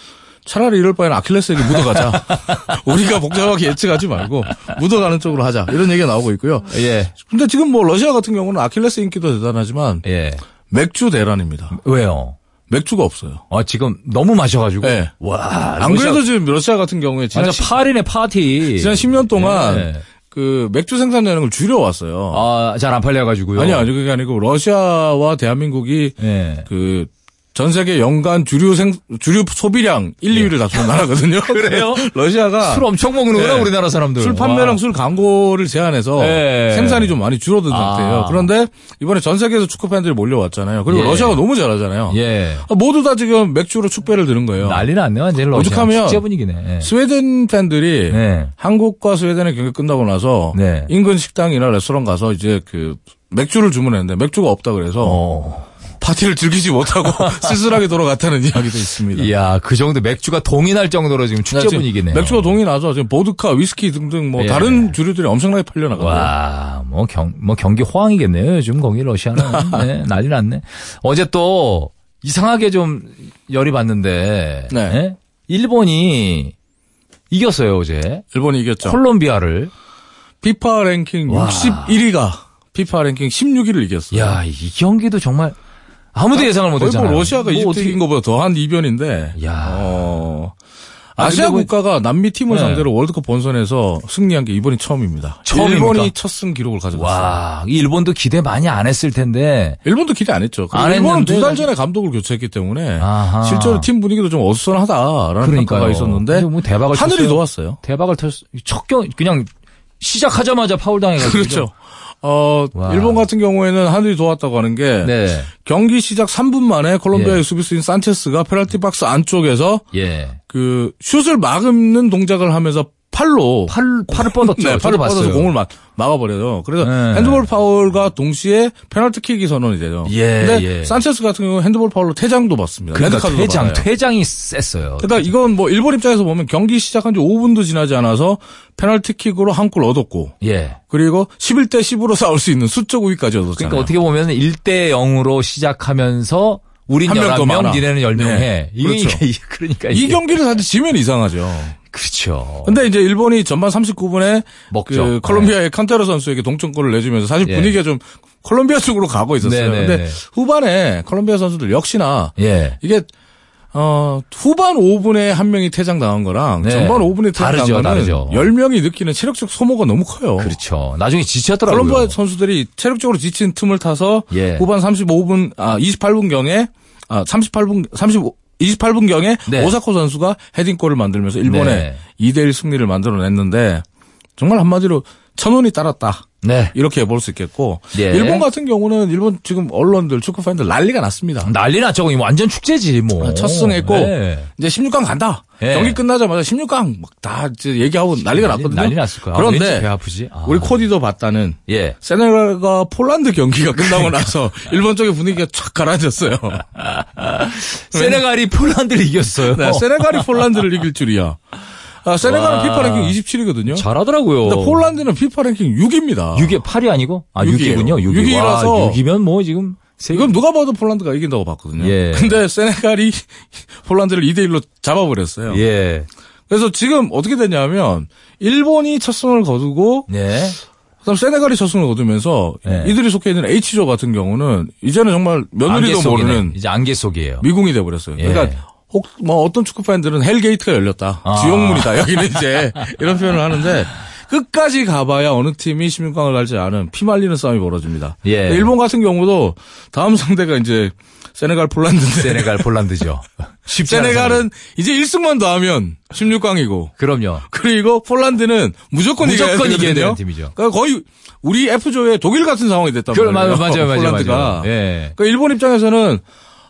S7: 차라리 이럴 바에는 아킬레스에게 묻어가자. 우리가 복잡하게 예측하지 말고 묻어가는 쪽으로 하자. 이런 얘기가 나오고 있고요.
S1: 예.
S7: 근데 지금 뭐 러시아 같은 경우는 아킬레스 인기도 대단하지만
S1: 예.
S7: 맥주 대란입니다.
S1: 왜요?
S7: 맥주가 없어요.
S1: 아 지금 너무 마셔가지고.
S7: 네.
S1: 와.
S7: 안
S1: 러시아-
S7: 그래도 지금 러시아 같은 경우에 지난,
S1: 완전
S7: 시,
S1: 파리네 파티.
S7: 지난 10년 동안
S1: 예.
S7: 그 맥주 생산량을 줄여왔어요.
S1: 아, 잘 안 팔려가지고요.
S7: 아니, 아니, 그게 아니고 러시아와 대한민국이
S1: 예.
S7: 그 전 세계 연간 주류 생 주류 소비량 1, 2위를 다투는 나라거든요.
S1: 그래요?
S7: 러시아가
S1: 술 엄청 먹는구나
S7: 네.
S1: 우리나라 사람들.
S7: 술 판매랑
S1: 와.
S7: 술 광고를 제한해서
S1: 네.
S7: 생산이 좀 많이 줄어든
S1: 아.
S7: 상태예요. 그런데 이번에 전 세계에서 축구 팬들이 몰려왔잖아요. 그리고
S1: 예.
S7: 러시아가 너무 잘하잖아요.
S1: 예.
S7: 모두 다 지금 맥주로 축배를 드는 거예요.
S1: 난리 났네 완전 러시아.
S7: 오죽하면
S1: 축제 분위기네. 예.
S7: 스웨덴 팬들이
S1: 네.
S7: 한국과 스웨덴의 경기 끝나고 나서
S1: 네.
S7: 인근 식당이나 레스토랑 가서 이제 그 맥주를 주문했는데 맥주가 없다 그래서
S1: 어.
S7: 파티를 즐기지 못하고 쓸쓸하게 돌아갔다는 이야기도 있습니다.
S1: 이야, 그 정도 맥주가 동인할 정도로 지금 축제
S7: 지금
S1: 분위기네요.
S7: 맥주가 동이 나서 지금 보드카, 위스키 등등 뭐
S1: 예.
S7: 다른 주류들이 엄청나게 팔려나가고
S1: 와, 뭐 경, 뭐 경기 호황이겠네요. 요즘 거기 러시아는. 네, 난리 났네. 어제 또 이상하게 좀 열이 받는데.
S7: 네.
S1: 예? 일본이 이겼어요, 어제.
S7: 일본이 이겼죠.
S1: 콜롬비아를.
S7: 피파 랭킹
S1: 와.
S7: 61위가 피파 랭킹 16위를 이겼어요.
S1: 야, 이 경기도 정말 아무도 예상을 못
S7: 거의
S1: 했잖아요.
S7: 뭐 러시아가
S1: 뭐
S7: 이집트
S1: 어떻게-
S7: 것보다 더한 이변인데.
S1: 야.
S7: 어.
S1: 아,
S7: 아시아
S1: 뭐-
S7: 국가가 남미 팀을
S1: 네.
S7: 상대로 월드컵 본선에서 승리한 게 이번이 처음입니다.
S1: 처음입니까?
S7: 일본이 첫 승 기록을 가져갔어요.
S1: 와, 이 일본도 기대 많이 안 했을 텐데.
S7: 일본도 기대 안 했죠.
S1: 안
S7: 일본은 두 달 전에 감독을 교체했기 때문에
S1: 아하.
S7: 실제로 팀 분위기도 좀 어수선하다라는
S1: 그러니까요.
S7: 평가가 있었는데
S1: 뭐 대박을
S7: 하늘이
S1: 쳤어요.
S7: 도왔어요.
S1: 대박을 쳤, 첫 경, 그냥 시작하자마자 파울 당해가지고.
S7: 그렇죠. 어,
S1: 와.
S7: 일본 같은 경우에는 하늘이 도왔다고 하는 게
S1: 네.
S7: 경기 시작 3분 만에 콜롬비아의
S1: 예.
S7: 수비수인 산체스가 페널티 박스 안쪽에서
S1: 예.
S7: 그 슛을 막는 동작을 하면서 팔로
S1: 팔, 팔을 뻗었죠.
S7: 네, 팔을 뻗어서. 공을 막, 막아버려요. 그래서
S1: 네.
S7: 핸드볼 파울과 동시에 페널티킥이 선언이 되죠.
S1: 예,
S7: 근데
S1: 예.
S7: 산체스 같은 경우 는 핸드볼 파울로 퇴장도 받습니다.
S1: 그러니까 퇴장,
S7: 받아요.
S1: 퇴장이 셌어요.
S7: 그러니까 이건 뭐 일본 입장에서 보면 경기 시작한 지 5분도 지나지 않아서 페널티킥으로 한 골 얻었고
S1: 예.
S7: 그리고 11대 10으로 싸울 수 있는 수적 우위까지 얻었잖아요.
S1: 그러니까 어떻게 보면 1대 0으로 시작하면서 우린
S7: 한명더
S1: 11명,
S7: 많아.
S1: 니네는 10명
S7: 네.
S1: 해. 이게
S7: 그렇죠.
S1: 이게 그러니까
S7: 이
S1: 이게-
S7: 경기를 사실 지면 이상하죠.
S1: 그렇죠.
S7: 근데 이제 일본이 전반 39분에
S1: 먹죠. 네.
S7: 그 콜롬비아의 칸테로 선수에게 동점골을 내주면서 사실
S1: 예.
S7: 분위기가 좀 콜롬비아 쪽으로 가고 있었어요.
S1: 네, 네,
S7: 근데
S1: 네.
S7: 후반에 콜롬비아 선수들 역시나
S1: 예.
S7: 이게 어 후반 5분에 한 명이 퇴장당한 거랑
S1: 네.
S7: 전반 5분에
S1: 다르죠,
S7: 퇴장당한 거는
S1: 다르죠.
S7: 10명이 느끼는 체력적 소모가 너무 커요.
S1: 그렇죠. 나중에 지쳤더라고요.
S7: 콜롬비아 선수들이 체력적으로 지친 틈을 타서
S1: 예.
S7: 후반 35분 아 28분 경에 아 38분 35 28분 경에
S1: 네.
S7: 오사코 선수가 헤딩골을 만들면서 일본의
S1: 네.
S7: 2대 1 승리를 만들어냈는데 정말 한마디로 천운이 따랐다.
S1: 네.
S7: 이렇게 볼 수 있겠고
S1: 예.
S7: 일본 같은 경우는 일본 지금 언론들 축구 팬들 난리가 났습니다.
S1: 난리 났죠. 완전 축제지, 뭐.
S7: 아, 첫 승했고
S1: 네.
S7: 이제 16강 간다.
S1: 예.
S7: 경기 끝나자마자 16강 막 다 얘기하고 난리가
S1: 난리-
S7: 났거든요.
S1: 난리 났을 거야.
S7: 그런데
S1: 배 아프지? 아.
S7: 우리 코디도 봤다는
S1: 예.
S7: 세네갈과 폴란드 경기가 끝나고 나서 일본 쪽의 분위기가 촥 가라앉았어요.
S1: 세네갈이 폴란드를 이겼어요.
S7: 네, 세네갈이 폴란드를 이길 줄이야. 아, 세네갈은
S1: 와.
S7: 피파 랭킹 27위거든요.
S1: 잘하더라고요.
S7: 근데 폴란드는 피파 랭킹 6위입니다.
S1: 6위, 8위 아니고? 아,
S7: 육이에요.
S1: 6위군요. 6위.
S7: 육이라서
S1: 와, 6위면 뭐 지금. 세...
S7: 이건 누가 봐도 폴란드가 이긴다고 봤거든요.
S1: 예.
S7: 근데 세네갈이 폴란드를 2대 1로 잡아버렸어요.
S1: 예.
S7: 그래서 지금 어떻게 됐냐면 일본이 첫 승을 거두고
S1: 네.
S7: 그다음 세네갈이 첫 승을 거두면서
S1: 네.
S7: 이들이 속해 있는 H조 같은 경우는 이제는 정말 며느리도. 모르는
S1: 이제 안개 속이에요.
S7: 미궁이 돼 버렸어요.
S1: 예.
S7: 그러니까 혹 뭐 어떤 축구 팬들은 hell gate가 열렸다.
S1: 아.
S7: 지옥문이다. 여기는 이제 이런 표현을 하는데 끝까지 가봐야 어느 팀이 16강을 갈지 아는 피말리는 싸움이 벌어집니다.
S1: 예.
S7: 일본 같은 경우도 다음 상대가 이제 세네갈 폴란드인데
S1: 세네갈, 폴란드죠.
S7: 세네갈은 이제 1승만 더 하면 16강이고
S1: 그럼요.
S7: 그리고 폴란드는 무조건,
S1: 무조건 이겨야. 되는 팀이죠.
S7: 그러니까 거의 우리 F조의 독일 같은 상황이 됐단
S1: 그,
S7: 말이에요.
S1: 맞아요, 맞아요, 맞아요.
S7: 폴란드가.
S1: 맞아요. 예.
S7: 그러니까 일본 입장에서는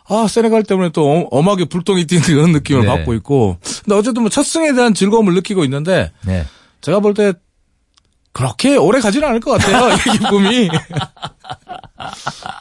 S7: 아 세네갈 때문에 또 엄- 엄하게 불똥이 튀는 그런 느낌을
S1: 네.
S7: 받고 있고 근데 어쨌든 뭐 첫 승에 대한 즐거움을 느끼고 있는데
S1: 네.
S7: 제가 볼 때 그렇게 오래 가지는 않을 것 같아요 이 기쁨이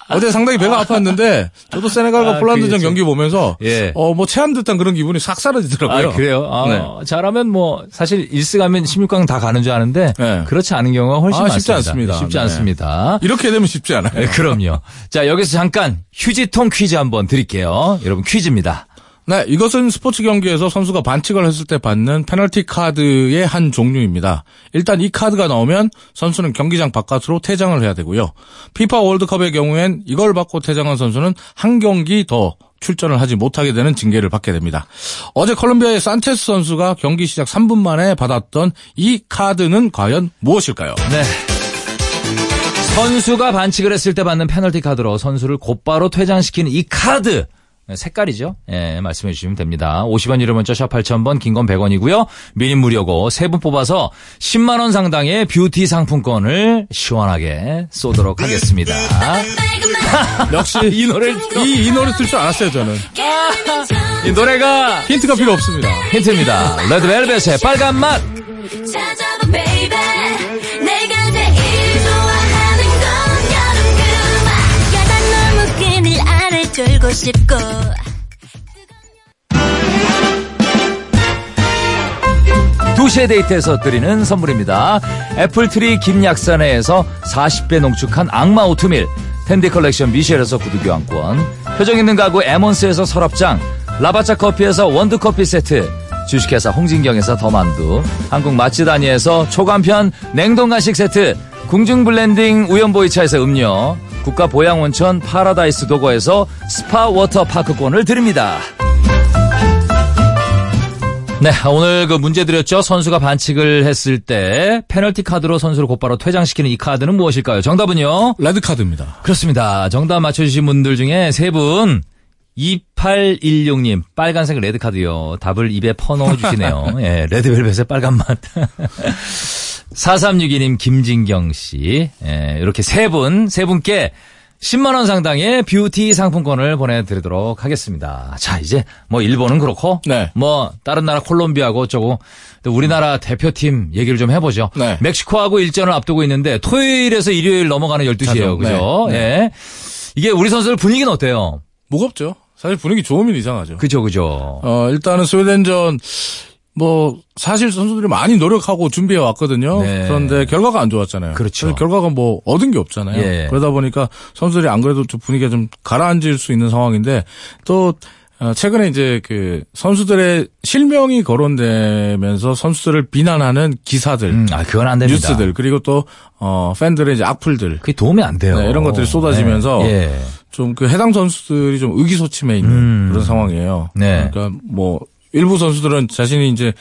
S7: 어제 상당히 배가 아팠는데 저도 세네갈과
S1: 아,
S7: 폴란드전 경기 보면서
S1: 예.
S7: 어뭐 체한 듯한 그런 기분이 싹 사라지더라고요.
S1: 아, 그래요? 아,
S7: 네.
S1: 잘하면 뭐, 사실 1승하면 16강 다 가는 줄 아는데,
S7: 네.
S1: 그렇지 않은 경우가 훨씬
S7: 아,
S1: 많습니다.
S7: 쉽지 않습니다.
S1: 쉽지
S7: 네.
S1: 않습니다.
S7: 이렇게 되면 쉽지 않아요.
S1: 네, 그럼요. 자, 여기서 잠깐 휴지통 퀴즈 한번 드릴게요. 여러분 퀴즈입니다.
S7: 네, 이것은 스포츠 경기에서 선수가 반칙을 했을 때 받는 페널티 카드의 한 종류입니다. 일단 이 카드가 나오면 선수는 경기장 바깥으로 퇴장을 해야 되고요. 피파 월드컵의 경우엔 이걸 받고 퇴장한 선수는 한 경기 더 출전을 하지 못하게 되는 징계를 받게 됩니다. 어제 콜롬비아의 산체스 선수가 경기 시작 3분 만에 받았던 이 카드는 과연 무엇일까요?
S1: 네. 선수가 반칙을 했을 때 받는 페널티 카드로 선수를 곧바로 퇴장시키는 이 카드. 네, 색깔이죠. 예, 말씀해 주시면 됩니다. 50원 유료 문자 샵 8000번, 긴 건 100원이고요. 미니 무료고 세 분 뽑아서 10만 원 상당의 뷰티 상품권을 시원하게 쏘도록 하겠습니다.
S7: 역시
S1: 이 노래를
S7: 이, 이 노래 틀줄 알았어요, 저는.
S1: 이 노래가
S7: 힌트가 필요 없습니다.
S1: 힌트입니다. 레드벨벳의 빨간 맛.
S6: 졸고 싶고
S1: 두시의 데이트에서 드리는 선물입니다. 애플트리 김약산에서 40배 농축한 악마 오트밀, 탠디 컬렉션 미셸에서 구두 교환권, 표정 있는 가구 에몬스에서 서랍장, 라바짜 커피에서 원두 커피 세트, 주식회사 홍진경에서 더만두, 한국 맛지다니에서 초간편 냉동 간식 세트, 궁중 블렌딩 우연보이차에서 음료, 국가 보양온천 파라다이스 도고에서 스파 워터파크권을 드립니다. 네, 오늘 그 문제 드렸죠. 선수가 반칙을 했을 때 페널티 카드로 선수를 곧바로 퇴장시키는 이 카드는 무엇일까요? 정답은요?
S7: 레드 카드입니다.
S1: 그렇습니다. 정답 맞춰주신 분들 중에 세 분. 2816님, 빨간색 레드카드요. 답을 입에 퍼넣어 주시네요. 예, 레드벨벳의 빨간 맛. 4362님, 김진경 씨. 예, 이렇게 세 분, 세 분께 10만원 상당의 뷰티 상품권을 보내드리도록 하겠습니다. 자, 이제 뭐 일본은 그렇고.
S7: 네.
S1: 뭐 다른 나라 콜롬비아고 어쩌고. 또 우리나라 대표팀 얘기를 좀 해보죠.
S7: 네.
S1: 멕시코하고 일전을 앞두고 있는데 토요일에서 일요일 넘어가는 12시예요.
S7: 자죠.
S1: 그죠?
S7: 네.
S1: 예. 이게 우리 선수들 분위기는 어때요?
S7: 무겁죠. 사실 분위기 좋으면 이상하죠.
S1: 그죠, 그죠.
S7: 어, 일단은 스웨덴전, 뭐, 사실 선수들이 많이 노력하고 준비해 왔거든요.
S1: 네.
S7: 그런데 결과가 안 좋았잖아요.
S1: 그렇죠.
S7: 결과가 뭐, 얻은 게 없잖아요.
S1: 예.
S7: 그러다 보니까 선수들이 안 그래도 좀 분위기가 좀 가라앉을 수 있는 상황인데, 또, 어, 최근에 이제 그 선수들의 실명이 거론되면서 선수들을 비난하는 기사들,
S1: 음, 아, 그건 안 됩니다.
S7: 뉴스들, 그리고 또, 어, 팬들의 이제 악플들,
S1: 그게 도움이 안 돼요.
S7: 네, 이런 것들이 쏟아지면서
S1: 네. 예.
S7: 좀 그 해당 선수들이 좀 의기소침해 있는
S1: 음.
S7: 그런 상황이에요.
S1: 네.
S7: 그러니까 뭐 일부 선수들은 자신이 이제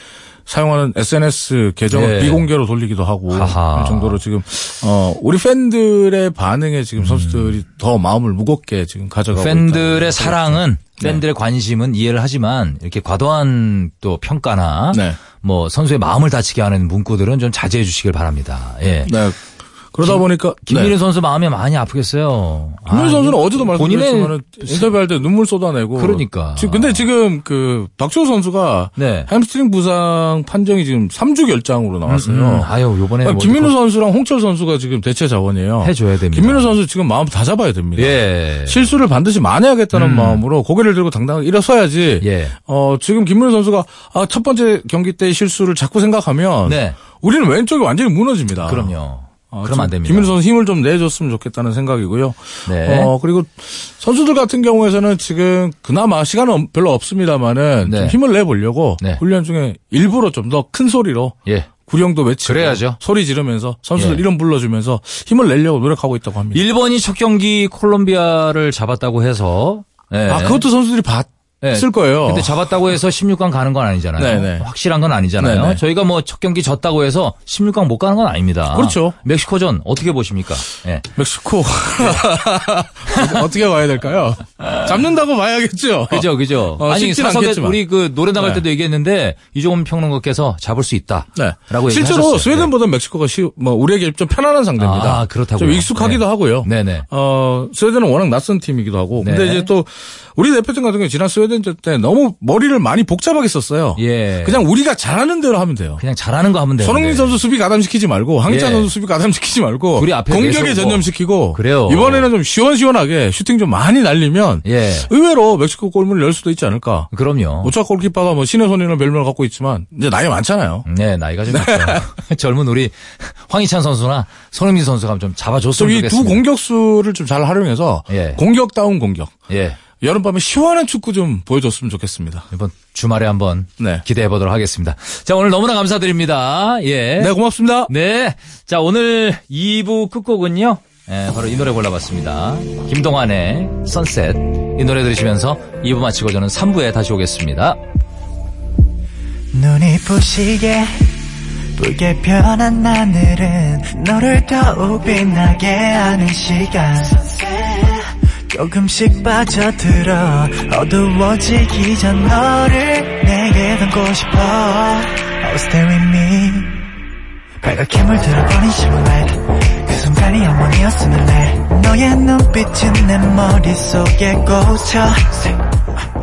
S7: 사용하는 SNS 계정을
S1: 네.
S7: 비공개로 돌리기도 하고
S1: 하하.
S7: 할 정도로 지금 어 우리 팬들의 반응에 지금 선수들이 더 마음을 무겁게 지금 가져가고
S1: 음. 팬들의 사랑은,
S7: 네.
S1: 팬들의 관심은 이해를 하지만, 이렇게 과도한 또 평가나,
S7: 네.
S1: 뭐 선수의 마음을 다치게 하는 문구들은 좀 자제해 주시길 바랍니다. 예.
S7: 네. 그러다 보니까
S1: 김민우
S7: 네.
S1: 선수 마음이 많이 아프겠어요.
S7: 김민우
S1: 아,
S7: 선수는 어제도 말씀드렸지만 인터뷰할 때 눈물 쏟아내고
S1: 그러니까.
S7: 지금 근데 지금 그 박주호 선수가
S1: 네.
S7: 햄스트링 부상 판정이 지금 3주 결장으로 나왔어요.
S1: 음, 아유, 요번에
S7: 아,
S1: 뭐
S7: 김민우 선수랑 홍철 선수가 지금 대체 자원이에요.
S1: 해 줘야 됩니다.
S7: 김민우 선수 지금 마음 다 잡아야 됩니다.
S1: 예.
S7: 실수를 반드시 만회하겠다는 마음으로 고개를 들고 당당하게 일어서야지.
S1: 예.
S7: 어, 지금 김민우 선수가 아, 첫 번째 경기 때 실수를 자꾸 생각하면
S1: 네.
S7: 우리는 왼쪽이 완전히 무너집니다.
S1: 그럼요.
S7: 어,
S1: 그러면
S7: 안좀
S1: 됩니다.
S7: 김민우 선수 힘을 좀 내줬으면 좋겠다는 생각이고요.
S1: 네.
S7: 어, 그리고 선수들 같은 경우에서는 지금 그나마 시간은 별로 없습니다만은
S1: 네.
S7: 좀 힘을 내보려고
S1: 네.
S7: 훈련 중에 일부러 좀 더 큰 소리로
S1: 예.
S7: 구령도 외치고
S1: 그래야죠.
S7: 소리 지르면서 선수들
S1: 예.
S7: 이름 불러주면서 힘을 내려고 노력하고 있다고 합니다.
S1: 일본이 첫 경기 콜롬비아를 잡았다고 해서 예.
S7: 아 그것도 선수들이 봤,
S1: 네.
S7: 거예요.
S1: 근데 잡았다고 해서 16강 가는 건 아니잖아요.
S7: 네네.
S1: 확실한 건 아니잖아요.
S7: 네네.
S1: 저희가 뭐 첫 경기 졌다고 해서 16강 못 가는 건 아닙니다.
S7: 그렇죠.
S1: 멕시코전 어떻게 보십니까? 예.
S7: 멕시코 어떻게 봐야 될까요? 잡는다고 봐야겠죠.
S1: 그죠, 그죠.
S7: 어,
S1: 아니, 사석에
S7: 않겠지만.
S1: 우리 그 노래 나갈
S7: 네.
S1: 때도 얘기했는데 이종훈 평론가께서 잡을 수 있다.
S7: 네.
S1: 라고
S7: 실제로. 스웨덴보다 멕시코가 쉬, 뭐 우리에게 좀 편안한 상대입니다.
S1: 아, 그렇다고요?
S7: 좀 익숙하기도
S1: 네.
S7: 하고요.
S1: 네네.
S7: 어, 스웨덴은 워낙 낯선 팀이기도 하고. 근데
S1: 네.
S7: 이제 또 우리 대표팀 같은 경우 지난 스웨덴 전때 너무 머리를 많이 복잡하게 썼어요.
S1: 예.
S7: 그냥 우리가 잘하는 대로 하면 돼요.
S1: 그냥 잘하는 거 하면 돼요.
S7: 손흥민 선수 수비 가담시키지 말고 황희찬
S1: 예.
S7: 선수 수비 가담시키지 말고
S1: 둘이 앞에
S7: 공격에. 전념시키고
S1: 그래요.
S7: 이번에는 좀 시원시원하게 슈팅 좀 많이 날리면
S1: 예.
S7: 의외로 멕시코 골문을 열 수도 있지 않을까.
S1: 그럼요.
S7: 오차 골키퍼가 뭐 신의 손이라는 별명을 갖고 있지만 이제 나이 많잖아요.
S1: 네, 나이가 좀 있죠. 젊은 우리 황희찬 선수나 손흥민 선수가 좀 잡아줬으면
S7: 이두
S1: 좋겠습니다.
S7: 공격수를 좀 잘 활용해서
S1: 예.
S7: 공격다운 공격.
S1: 예.
S7: 여름밤에 시원한 축구 좀 보여줬으면 좋겠습니다.
S1: 이번 주말에 한번
S7: 네.
S1: 기대해 보도록 하겠습니다. 자, 오늘 너무나 감사드립니다. 예.
S7: 네, 고맙습니다.
S1: 네. 자, 오늘 2부 끝곡은요. 예, 바로 이 노래 골라봤습니다. 김동완의 선셋. 이 노래 들으시면서 2부 마치고 저는 3부에 다시 오겠습니다.
S8: 눈이 부시게 붉게 변한 하늘은 너를 더욱 빛나게 하는 시간 조금씩 빠져들어 어두워지기 전 너를 내게 담고 싶어. Oh stay with me. 빨갛게 물들어버린 실루엣 그 순간이 영원이었으면 해 너의 눈빛은 내 머릿속에 꽂혀.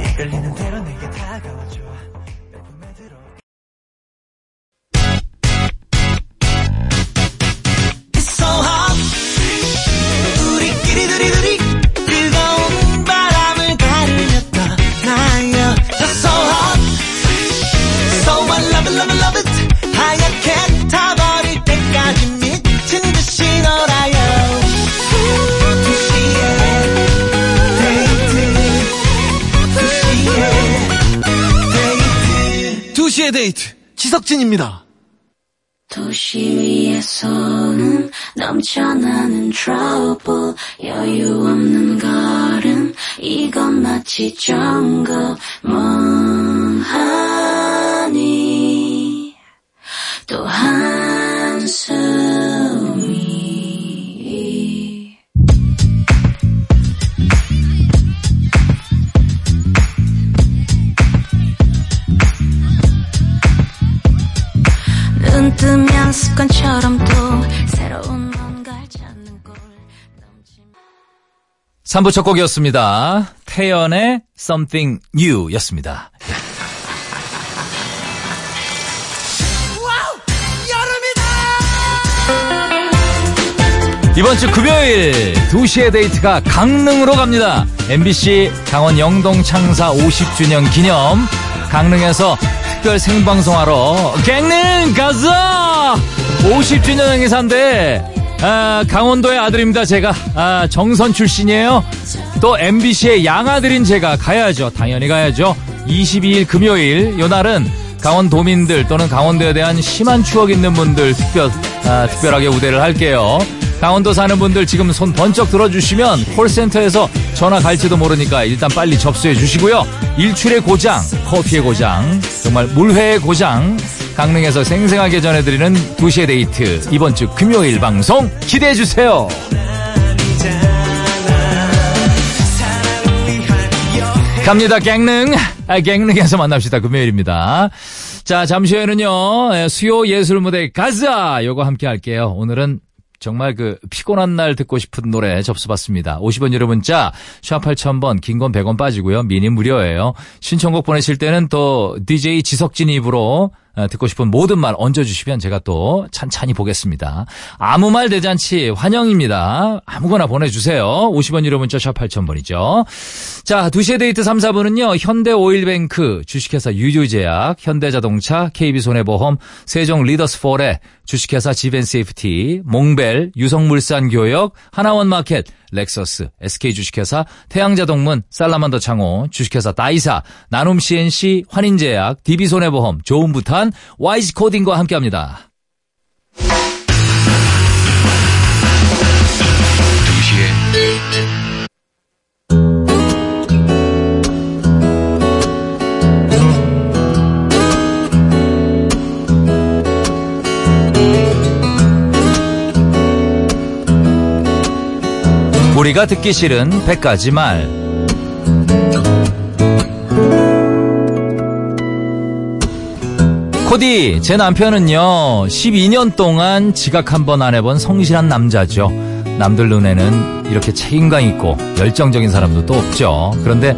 S8: 이끌리는 대로 내게 두시에 데이트 2시의 데이트 지석진입니다.
S6: 도시 위에서는 넘쳐나는 trouble 여유 없는 걸음 이건 마치 jungle 멍하니. 또 한숨 뜨면 습관처럼 또 새로운 뭔가를 찾는 꼴 넘치면
S1: 3부 첫 곡이었습니다. 태연의 Something New 였습니다. 이번 주 금요일 2시의 데이트가 강릉으로 갑니다. MBC 강원 영동 창사 50주년 기념 강릉에서 특별 생방송하러 강릉 가자! 50주년 행사인데 아, 강원도의 아들입니다. 제가 아, 정선 출신이에요. 또 MBC의 양아들인 제가 가야죠. 당연히 가야죠. 22일 금요일 요 날은 강원도민들 또는 강원도에 대한 심한 추억 있는 분들 특별 아, 특별하게 우대를 할게요. 강원도 사는 분들 지금 손 번쩍 들어주시면 콜센터에서 전화 갈지도 모르니까 일단 빨리 접수해 주시고요. 일출의 고장, 커피의 고장, 정말 물회의 고장, 강릉에서 생생하게 전해드리는 2시의 데이트. 이번 주 금요일 방송 기대해 주세요. 갑니다 강릉. 아, 강릉에서 만납시다. 금요일입니다. 자 잠시 후에는요 에, 수요 예술 무대 가자! 요거 함께 할게요. 오늘은 정말 그 피곤한 날 듣고 싶은 노래 접수받습니다. 50원 유료 문자 샵 8000번 긴 건 100원 빠지고요. 미니 무료예요. 신청곡 보내실 때는 또 DJ 지석진 입으로 어, 듣고 싶은 모든 말 얹어주시면 제가 또 찬찬히 보겠습니다. 아무 말 대잔치 환영입니다. 아무거나 보내주세요. 50원 유료 문자 샵 8000번이죠. 자, 2시의 데이트 3, 4분은요. 현대오일뱅크, 주식회사 유유제약, 현대자동차, KB손해보험, 세종 리더스폴의 주식회사 지벤세이프티, 몽벨, 유성물산교역, 하나원마켓, 렉서스, SK주식회사, 태양자동문, 살라만더 창호, 주식회사 다이사, 나눔 CNC, 환인제약, DB손해보험, 좋은부 시간 와이즈 코딩과 함께합니다. 2시에 우리가 듣기 싫은 100가지 말 코디, 제 남편은요, 12년 동안 지각 한 번 안 해본 성실한 남자죠. 남들 눈에는 이렇게 책임감 있고 열정적인 사람도 또 없죠. 그런데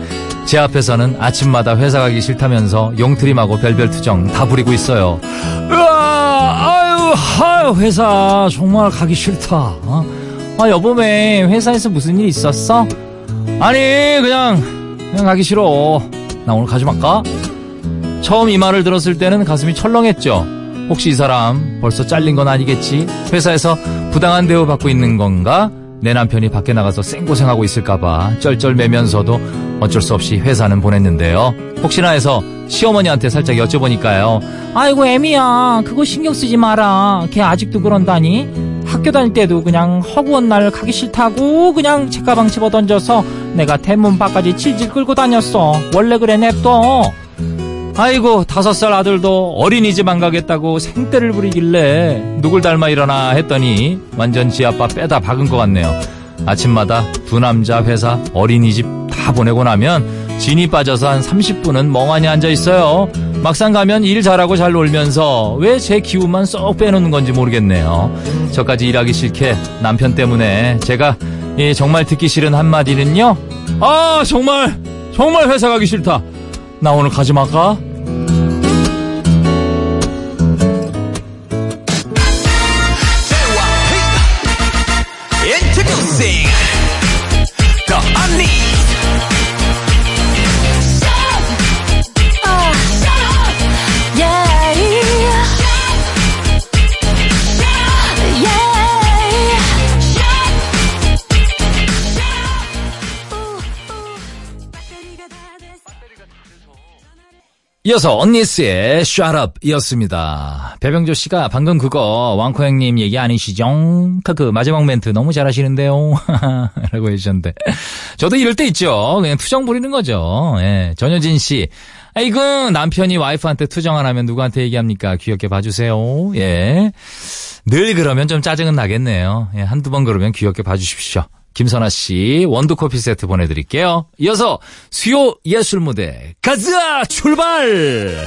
S1: 제 앞에서는 아침마다 회사 가기 싫다면서 용트림하고 별별 투정 다 부리고 있어요. 으아, 아유, 아유, 회사 정말 가기 싫다. 어? 아, 여보매, 회사에서 무슨 일 있었어? 아니, 그냥, 그냥 가기 싫어. 나 오늘 가지 말까? 처음 이 말을 들었을 때는 가슴이 철렁했죠. 혹시 이 사람 벌써 잘린 건 아니겠지? 회사에서 부당한 대우 받고 있는 건가? 내 남편이 밖에 나가서 생고생하고 있을까봐 쩔쩔매면서도 어쩔 수 없이 회사는 보냈는데요. 혹시나 해서 시어머니한테 살짝 여쭤보니까요. 아이고 애미야 그거 신경 쓰지 마라. 걔 아직도 그런다니? 학교 다닐 때도 그냥 허구한 날 가기 싫다고 그냥 책가방 집어던져서 내가 대문 밖까지 질질 끌고 다녔어. 원래 그래 냅둬. 아이고 다섯 살 아들도 어린이집 안 가겠다고 생떼를 부리길래 누굴 닮아 일어나 했더니 완전 지 아빠 빼다 박은 것 같네요. 아침마다 두 남자 회사 어린이집 다 보내고 나면 진이 빠져서 한 30분은 멍하니 앉아 있어요. 막상 가면 일 잘하고 잘 놀면서 왜 제 기운만 쏙 빼놓는 건지 모르겠네요. 저까지 일하기 싫게 남편 때문에 제가 이 정말 듣기 싫은 한마디는요. 아 정말 정말 회사 가기 싫다. 나 오늘 가지 말까?
S3: The
S1: 이어서 언니스의 Shut Up 이었습니다. 배병조 씨가 방금 그거 왕코 형님 얘기 아니시죠? 그 마지막 멘트 너무 잘하시는데요. 라고 해주셨는데. 저도 이럴 때 있죠. 그냥 투정 부리는 거죠. 예. 전효진 씨. 아이고, 남편이 와이프한테 투정 안 하면 누구한테 얘기합니까? 귀엽게 봐주세요. 예. 늘 그러면 좀 짜증은 나겠네요. 예, 한두 번 그러면 귀엽게 봐주십시오. 김선아 씨 원두 커피 세트 보내드릴게요. 이어서 수요 예술 무대 가자 출발.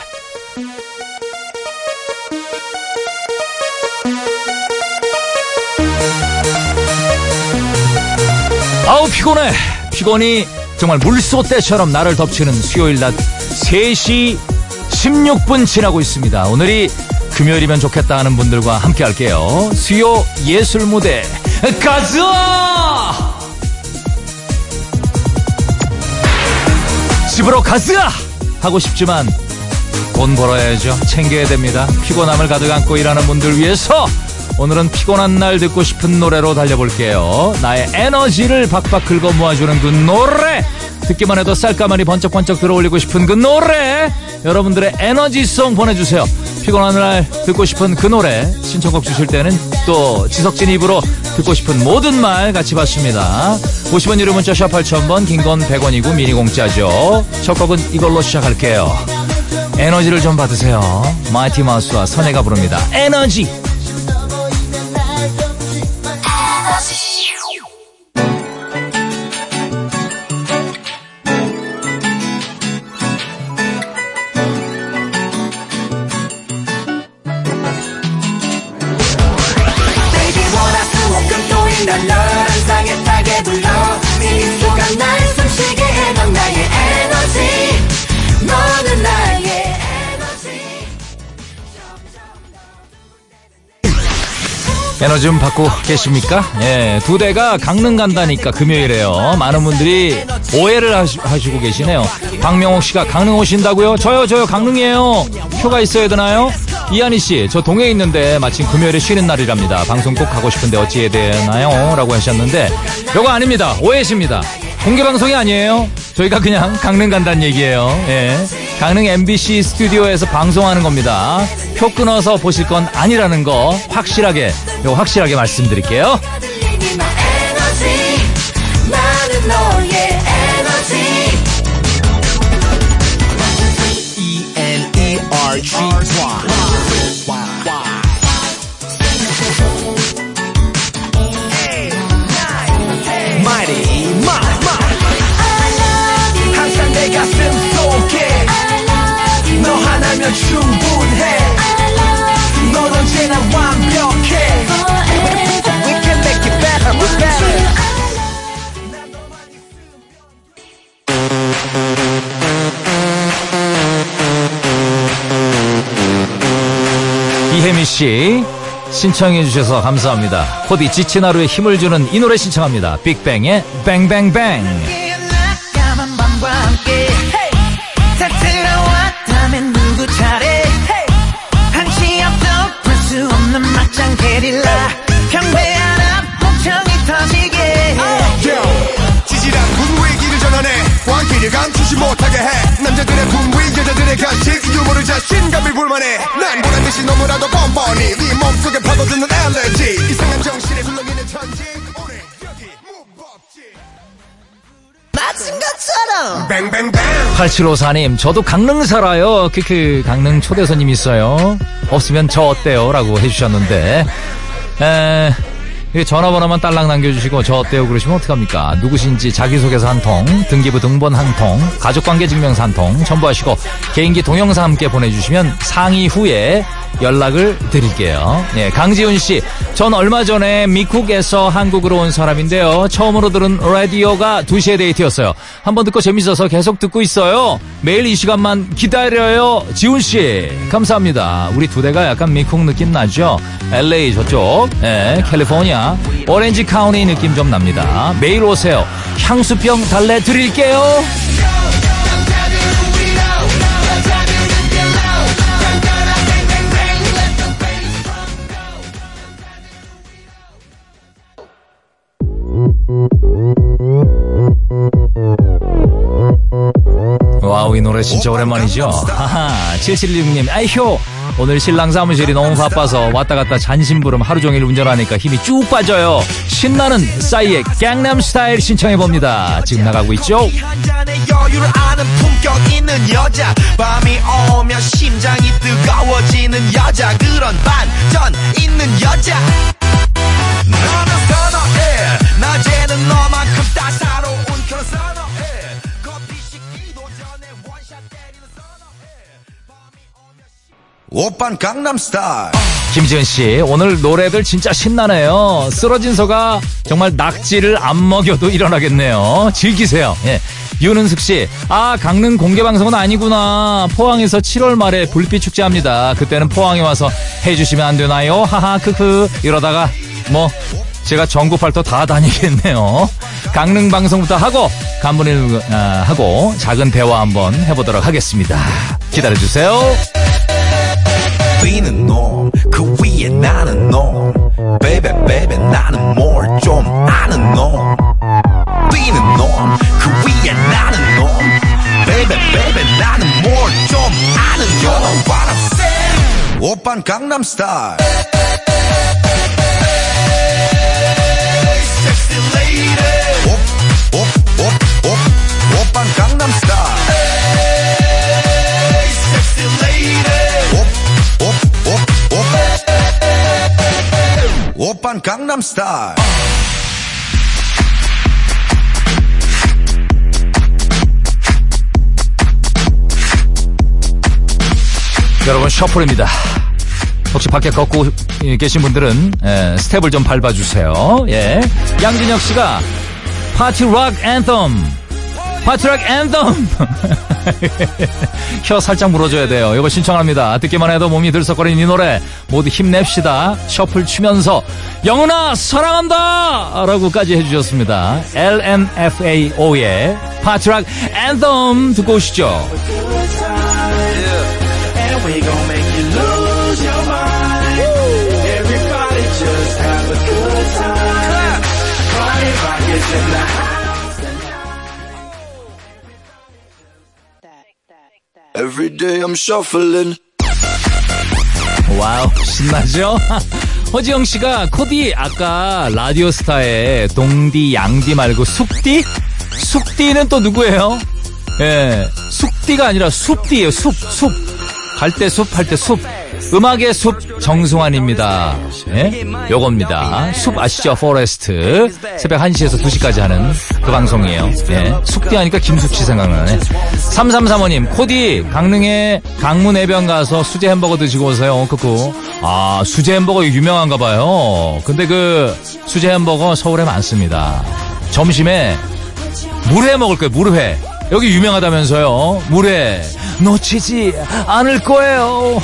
S1: 아우 피곤해. 피곤이 정말 물소대처럼 나를 덮치는 수요일 낮 3시 16분 지나고 있습니다. 오늘이 금요일이면 좋겠다 하는 분들과 함께 할게요. 수요 예술 무대 가자! 집으로 가자! 하고 싶지만 돈 벌어야죠. 챙겨야 됩니다. 피곤함을 가득 안고 일하는 분들 위해서 오늘은 피곤한 날 듣고 싶은 노래로 달려볼게요. 나의 에너지를 박박 긁어 모아주는 그 노래! 듣기만 해도 쌀가마니 번쩍번쩍 들어올리고 싶은 그 노래! 여러분들의 에너지송 보내주세요. 피곤한 날 듣고 싶은 그 노래 신청곡 주실 때는 또 지석진 입으로 듣고 싶은 모든 말 같이 받습니다. 50원 유료 문자 샵 8000번 긴 건 100원이고 미니 공짜죠. 첫 곡은 이걸로 시작할게요. 에너지를 좀 받으세요. 마이티 마우스와 선혜가 부릅니다. 에너지!
S2: 에너지
S1: 좀 받고 계십니까? 예, 두 대가 강릉 간다니까 금요일에요. 많은 분들이 오해를 하시, 고 계시네요. 박명옥 씨가 강릉 오신다고요? 저요, 저요, 강릉이에요. 표가 있어야 되나요? 이한희 씨, 저 동해에 있는데 마침 금요일에 쉬는 날이랍니다. 방송 꼭 가고 싶은데 어찌해야 되나요? 라고 하셨는데, 요거 아닙니다. 오해십니다. 공개 방송이 아니에요. 저희가 그냥 강릉 간다는 얘기예요. 예. 강릉 MBC 스튜디오에서 방송하는 겁니다. 표 끊어서 보실 건 아니라는 거 확실하게, 요 확실하게 말씀드릴게요.
S2: 들
S1: 이혜미 씨 신청해 주셔서 감사합니다. 코디 지친 하루에 힘을 주는 이 노래 신청합니다. 빅뱅의 뱅뱅뱅.
S3: 남자들의 분위 여자들의 간식 유머를 자신감을 불만해 난 보란 듯이 너무나도 뻔뻔히 네 몸속에 파고드는 엘레지 이상한 정신에 굴러기는 천지 오늘 여기 무법지
S8: 맞은 것처럼
S3: 뱅뱅뱅
S1: 8754님, 저도 강릉 살아요. 크크, 강릉 초대손님 있어요. 없으면 저 어때요? 라고 해주셨는데, 에, 이 전화번호만 딸랑 남겨주시고, 저 어때요? 그러시면 어떡합니까? 누구신지 자기소개서 한 통, 등기부 등본 한 통, 가족관계 증명서 한 통 첨부하시고, 개인기 동영상 함께 보내주시면 상의 후에 연락을 드릴게요. 예, 강지훈 씨, 전 얼마 전에 미국에서 한국으로 온 사람인데요. 처음으로 들은 라디오가 2시에 데이트였어요. 한번 듣고 재밌어서 계속 듣고 있어요. 매일 이 시간만 기다려요. 지훈 씨, 감사합니다. 우리 두 대가 약간 미국 느낌 나죠? LA 저쪽, 예, 캘리포니아, 오렌지 카운티 느낌 좀 납니다. 매일 오세요. 향수병 달래 드릴게요. wow 이 노래 진짜 오랜만이죠 하하 7716님 아이효 오늘 신랑 사무실이 너무 바빠서 왔다 갔다 잔심부름 하루 종일 운전하니까 힘이 쭉 빠져요. 신나는 싸이의 강남스타일 신청해 봅니다. 지금 나가고 있죠?
S3: 한 잔의 여 오빤 강남스타일
S1: 김지은 씨, 오늘 노래들 진짜 신나네요. 쓰러진 소가 정말 낙지를 안 먹여도 일어나겠네요. 즐기세요. 예. 윤은숙 씨, 아, 강릉 공개 방송은 아니구나. 포항에서 7월 말에 불빛 축제합니다. 그때는 포항에 와서 해주시면 안 되나요? 하하, 크크. 이러다가, 뭐, 제가 전국 팔도 다 다니겠네요. 강릉 방송부터 하고, 간분을, 아, 하고, 작은 대화 한번 해보도록 하겠습니다. 기다려주세요.
S3: 뛰는 놈그 위에 나는 놈 베베 베베 나는 뭘좀 아는 놈 뛰는 놈그 위에 나는 놈 베베 베베 나는 뭘좀 아는 You know what I'm saying? 오빤 강남스타일 Sexy lady. 오, 오, 오, 오, 오빤 강남스타일 강남스타일
S1: 여러분 셔플입니다. 혹시 밖에 걷고 계신 분들은 예, 스텝을 좀 밟아주세요. 예. 양진혁 씨가 Party Rock Anthem Party Rock Anthem 혀 살짝 물어줘야 돼요. 이거 신청합니다. 듣기만 해도 몸이 들썩거리는 이 노래 모두 힘냅시다. 셔플 추면서 영은아 사랑한다 라고까지 해주셨습니다. LMFAO의 Party Rock Anthem 듣고 오시죠.
S3: Every day I'm shuffling
S1: wow 신나죠? 허지영 씨가 코디 아까 라디오 스타에 동디 양디 말고 숙디? 숙디는 또 누구예요? 예, 숙디가 아니라 숲디예요 숲 숲. 갈 때 숲 할 때 숲. 음악의 숲 정승환입니다. 예? 요겁니다. 숲 아시죠? forest. 새벽 1시에서 2시까지 하는 그 방송이에요. 예. 숲디 하니까 김숙 씨 생각나네. 3335님, 코디, 강릉에 강문 해변 가서 수제 햄버거 드시고 오세요. 크쿠. 아, 수제 햄버거 유명한가 봐요. 근데 그 수제 햄버거 서울에 많습니다. 점심에 물회 먹을 거예요, 물회. 여기 유명하다면서요. 물회. 놓치지 않을 거예요.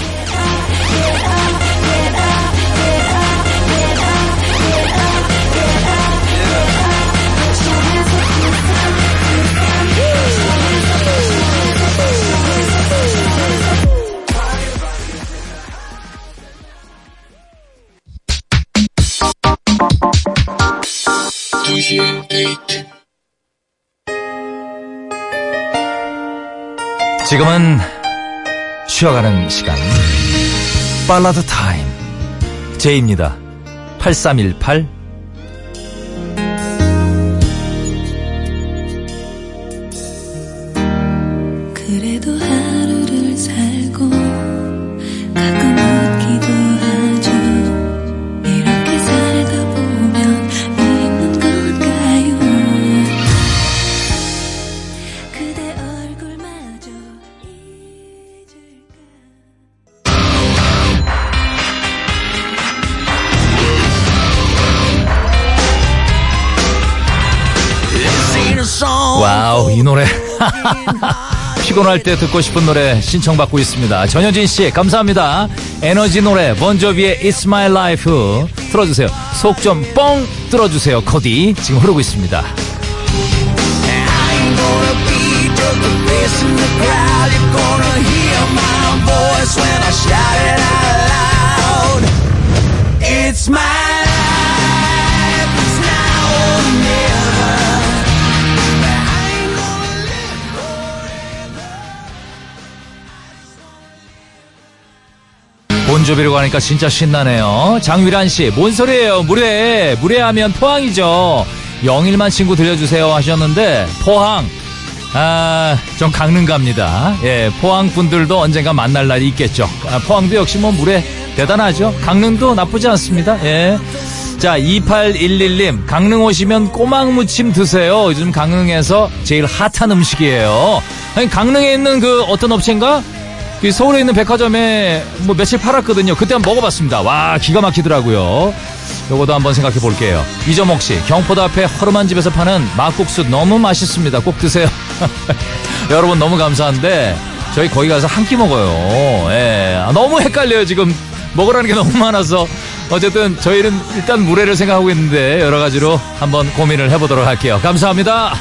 S1: 지금은 쉬어가는 시간. 발라드 타임. 제입니다. 8318. 피곤할 때 듣고 싶은 노래 신청받고 있습니다. 전효진 씨, 감사합니다. 에너지 노래, 번조비의 It's My Life. 틀어주세요. 속 좀 뻥 뚫어주세요. 코디. 지금 흐르고 있습니다. 본조비라고 하니까 진짜 신나네요. 장위란 씨, 뭔 소리예요? 무례. 무례하면 포항이죠. 영일만 친구 들려주세요 하셨는데, 포항. 아, 전 강릉 갑니다. 예, 포항 분들도 언젠가 만날 날이 있겠죠. 아, 포항도 역시 뭐 물에 대단하죠. 강릉도 나쁘지 않습니다. 예. 자, 2811님, 강릉 오시면 꼬막 무침 드세요. 요즘 강릉에서 제일 핫한 음식이에요. 아니, 강릉에 있는 그 어떤 업체인가? 그 서울에 있는 백화점에 뭐 며칠 팔았거든요. 그때 한번 먹어봤습니다. 와, 기가 막히더라고요. 요거도 한번 생각해 볼게요. 이정옥 씨, 경포도 앞에 허름한 집에서 파는 막국수 너무 맛있습니다. 꼭 드세요. 여러분 너무 감사한데 저희 거기 가서 한 끼 먹어요. 예. 아, 너무 헷갈려요, 지금. 먹으라는 게 너무 많아서. 어쨌든 저희는 일단 물회를 생각하고 있는데 여러 가지로 한번 고민을 해보도록 할게요. 감사합니다.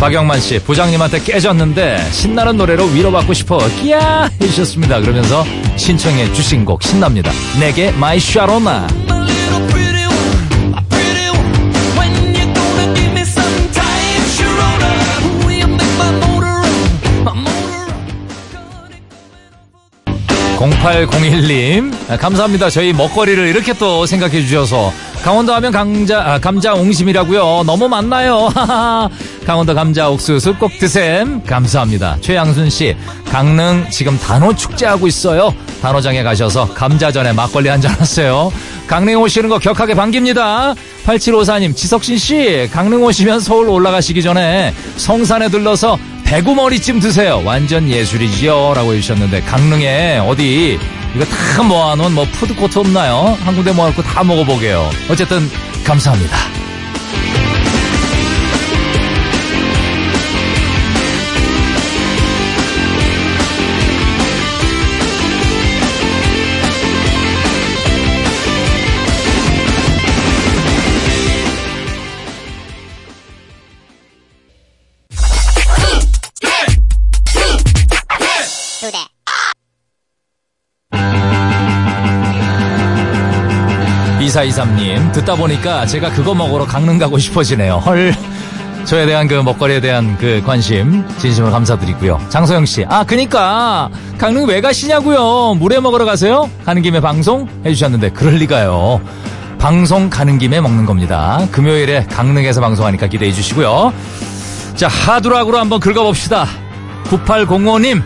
S1: 박영만 씨, 부장님한테 깨졌는데 신나는 노래로 위로받고 싶어 끼야 해주셨습니다. 그러면서 신청해 주신 곡 신납니다. 낵의 My Sharona.
S3: My little pretty one, my pretty one. When you gonna give me some time, Sharona? Will you make my motor run, my motor run?
S1: 0801님, 아, 감사합니다. 저희 먹거리를 이렇게 또 생각해 주셔서. 강원도 하면 강자, 아, 감자 옹심이라고요. 너무 많나요? 강원도 감자 옥수수 꼭 드셈. 감사합니다. 최양순 씨, 강릉 지금 단호 축제하고 있어요. 단호장에 가셔서 감자전에 막걸리 한 잔 하세요. 강릉 오시는 거 격하게 반깁니다. 8754님, 지석신 씨, 강릉 오시면 서울 올라가시기 전에 성산에 들러서 대구머리찜 드세요. 완전 예술이지요. 라고 해주셨는데, 강릉에 어디, 이거 다 모아놓은 뭐 푸드코트 없나요? 한 군데 모아놓고 다 먹어보게요. 어쨌든, 감사합니다. 2423님, 듣다 보니까 제가 그거 먹으러 강릉 가고 싶어지네요. 헐. 저에 대한 그 먹거리에 대한 그 관심 진심으로 감사드리고요. 장소영 씨, 아 그니까 강릉 왜 가시냐고요? 물회 먹으러 가세요? 가는 김에 방송 해주셨는데 그럴 리가요. 방송 가는 김에 먹는 겁니다. 금요일에 강릉에서 방송하니까 기대해 주시고요. 자 하드락으로 한번 긁어봅시다. 9805님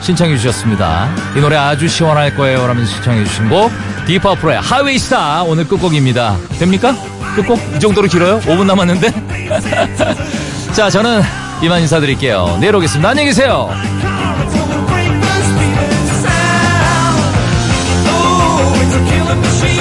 S1: 신청해 주셨습니다. 이 노래 아주 시원할 거예요. 라면서 신청해 주신 곡 디퍼프로의 하웨이스타 오늘 끝곡입니다. 됩니까? 끝곡? 이 정도로 길어요? 5분 남았는데? 자, 저는 이만 인사드릴게요. 내일 오겠습니다. 안녕히 계세요. killing machine.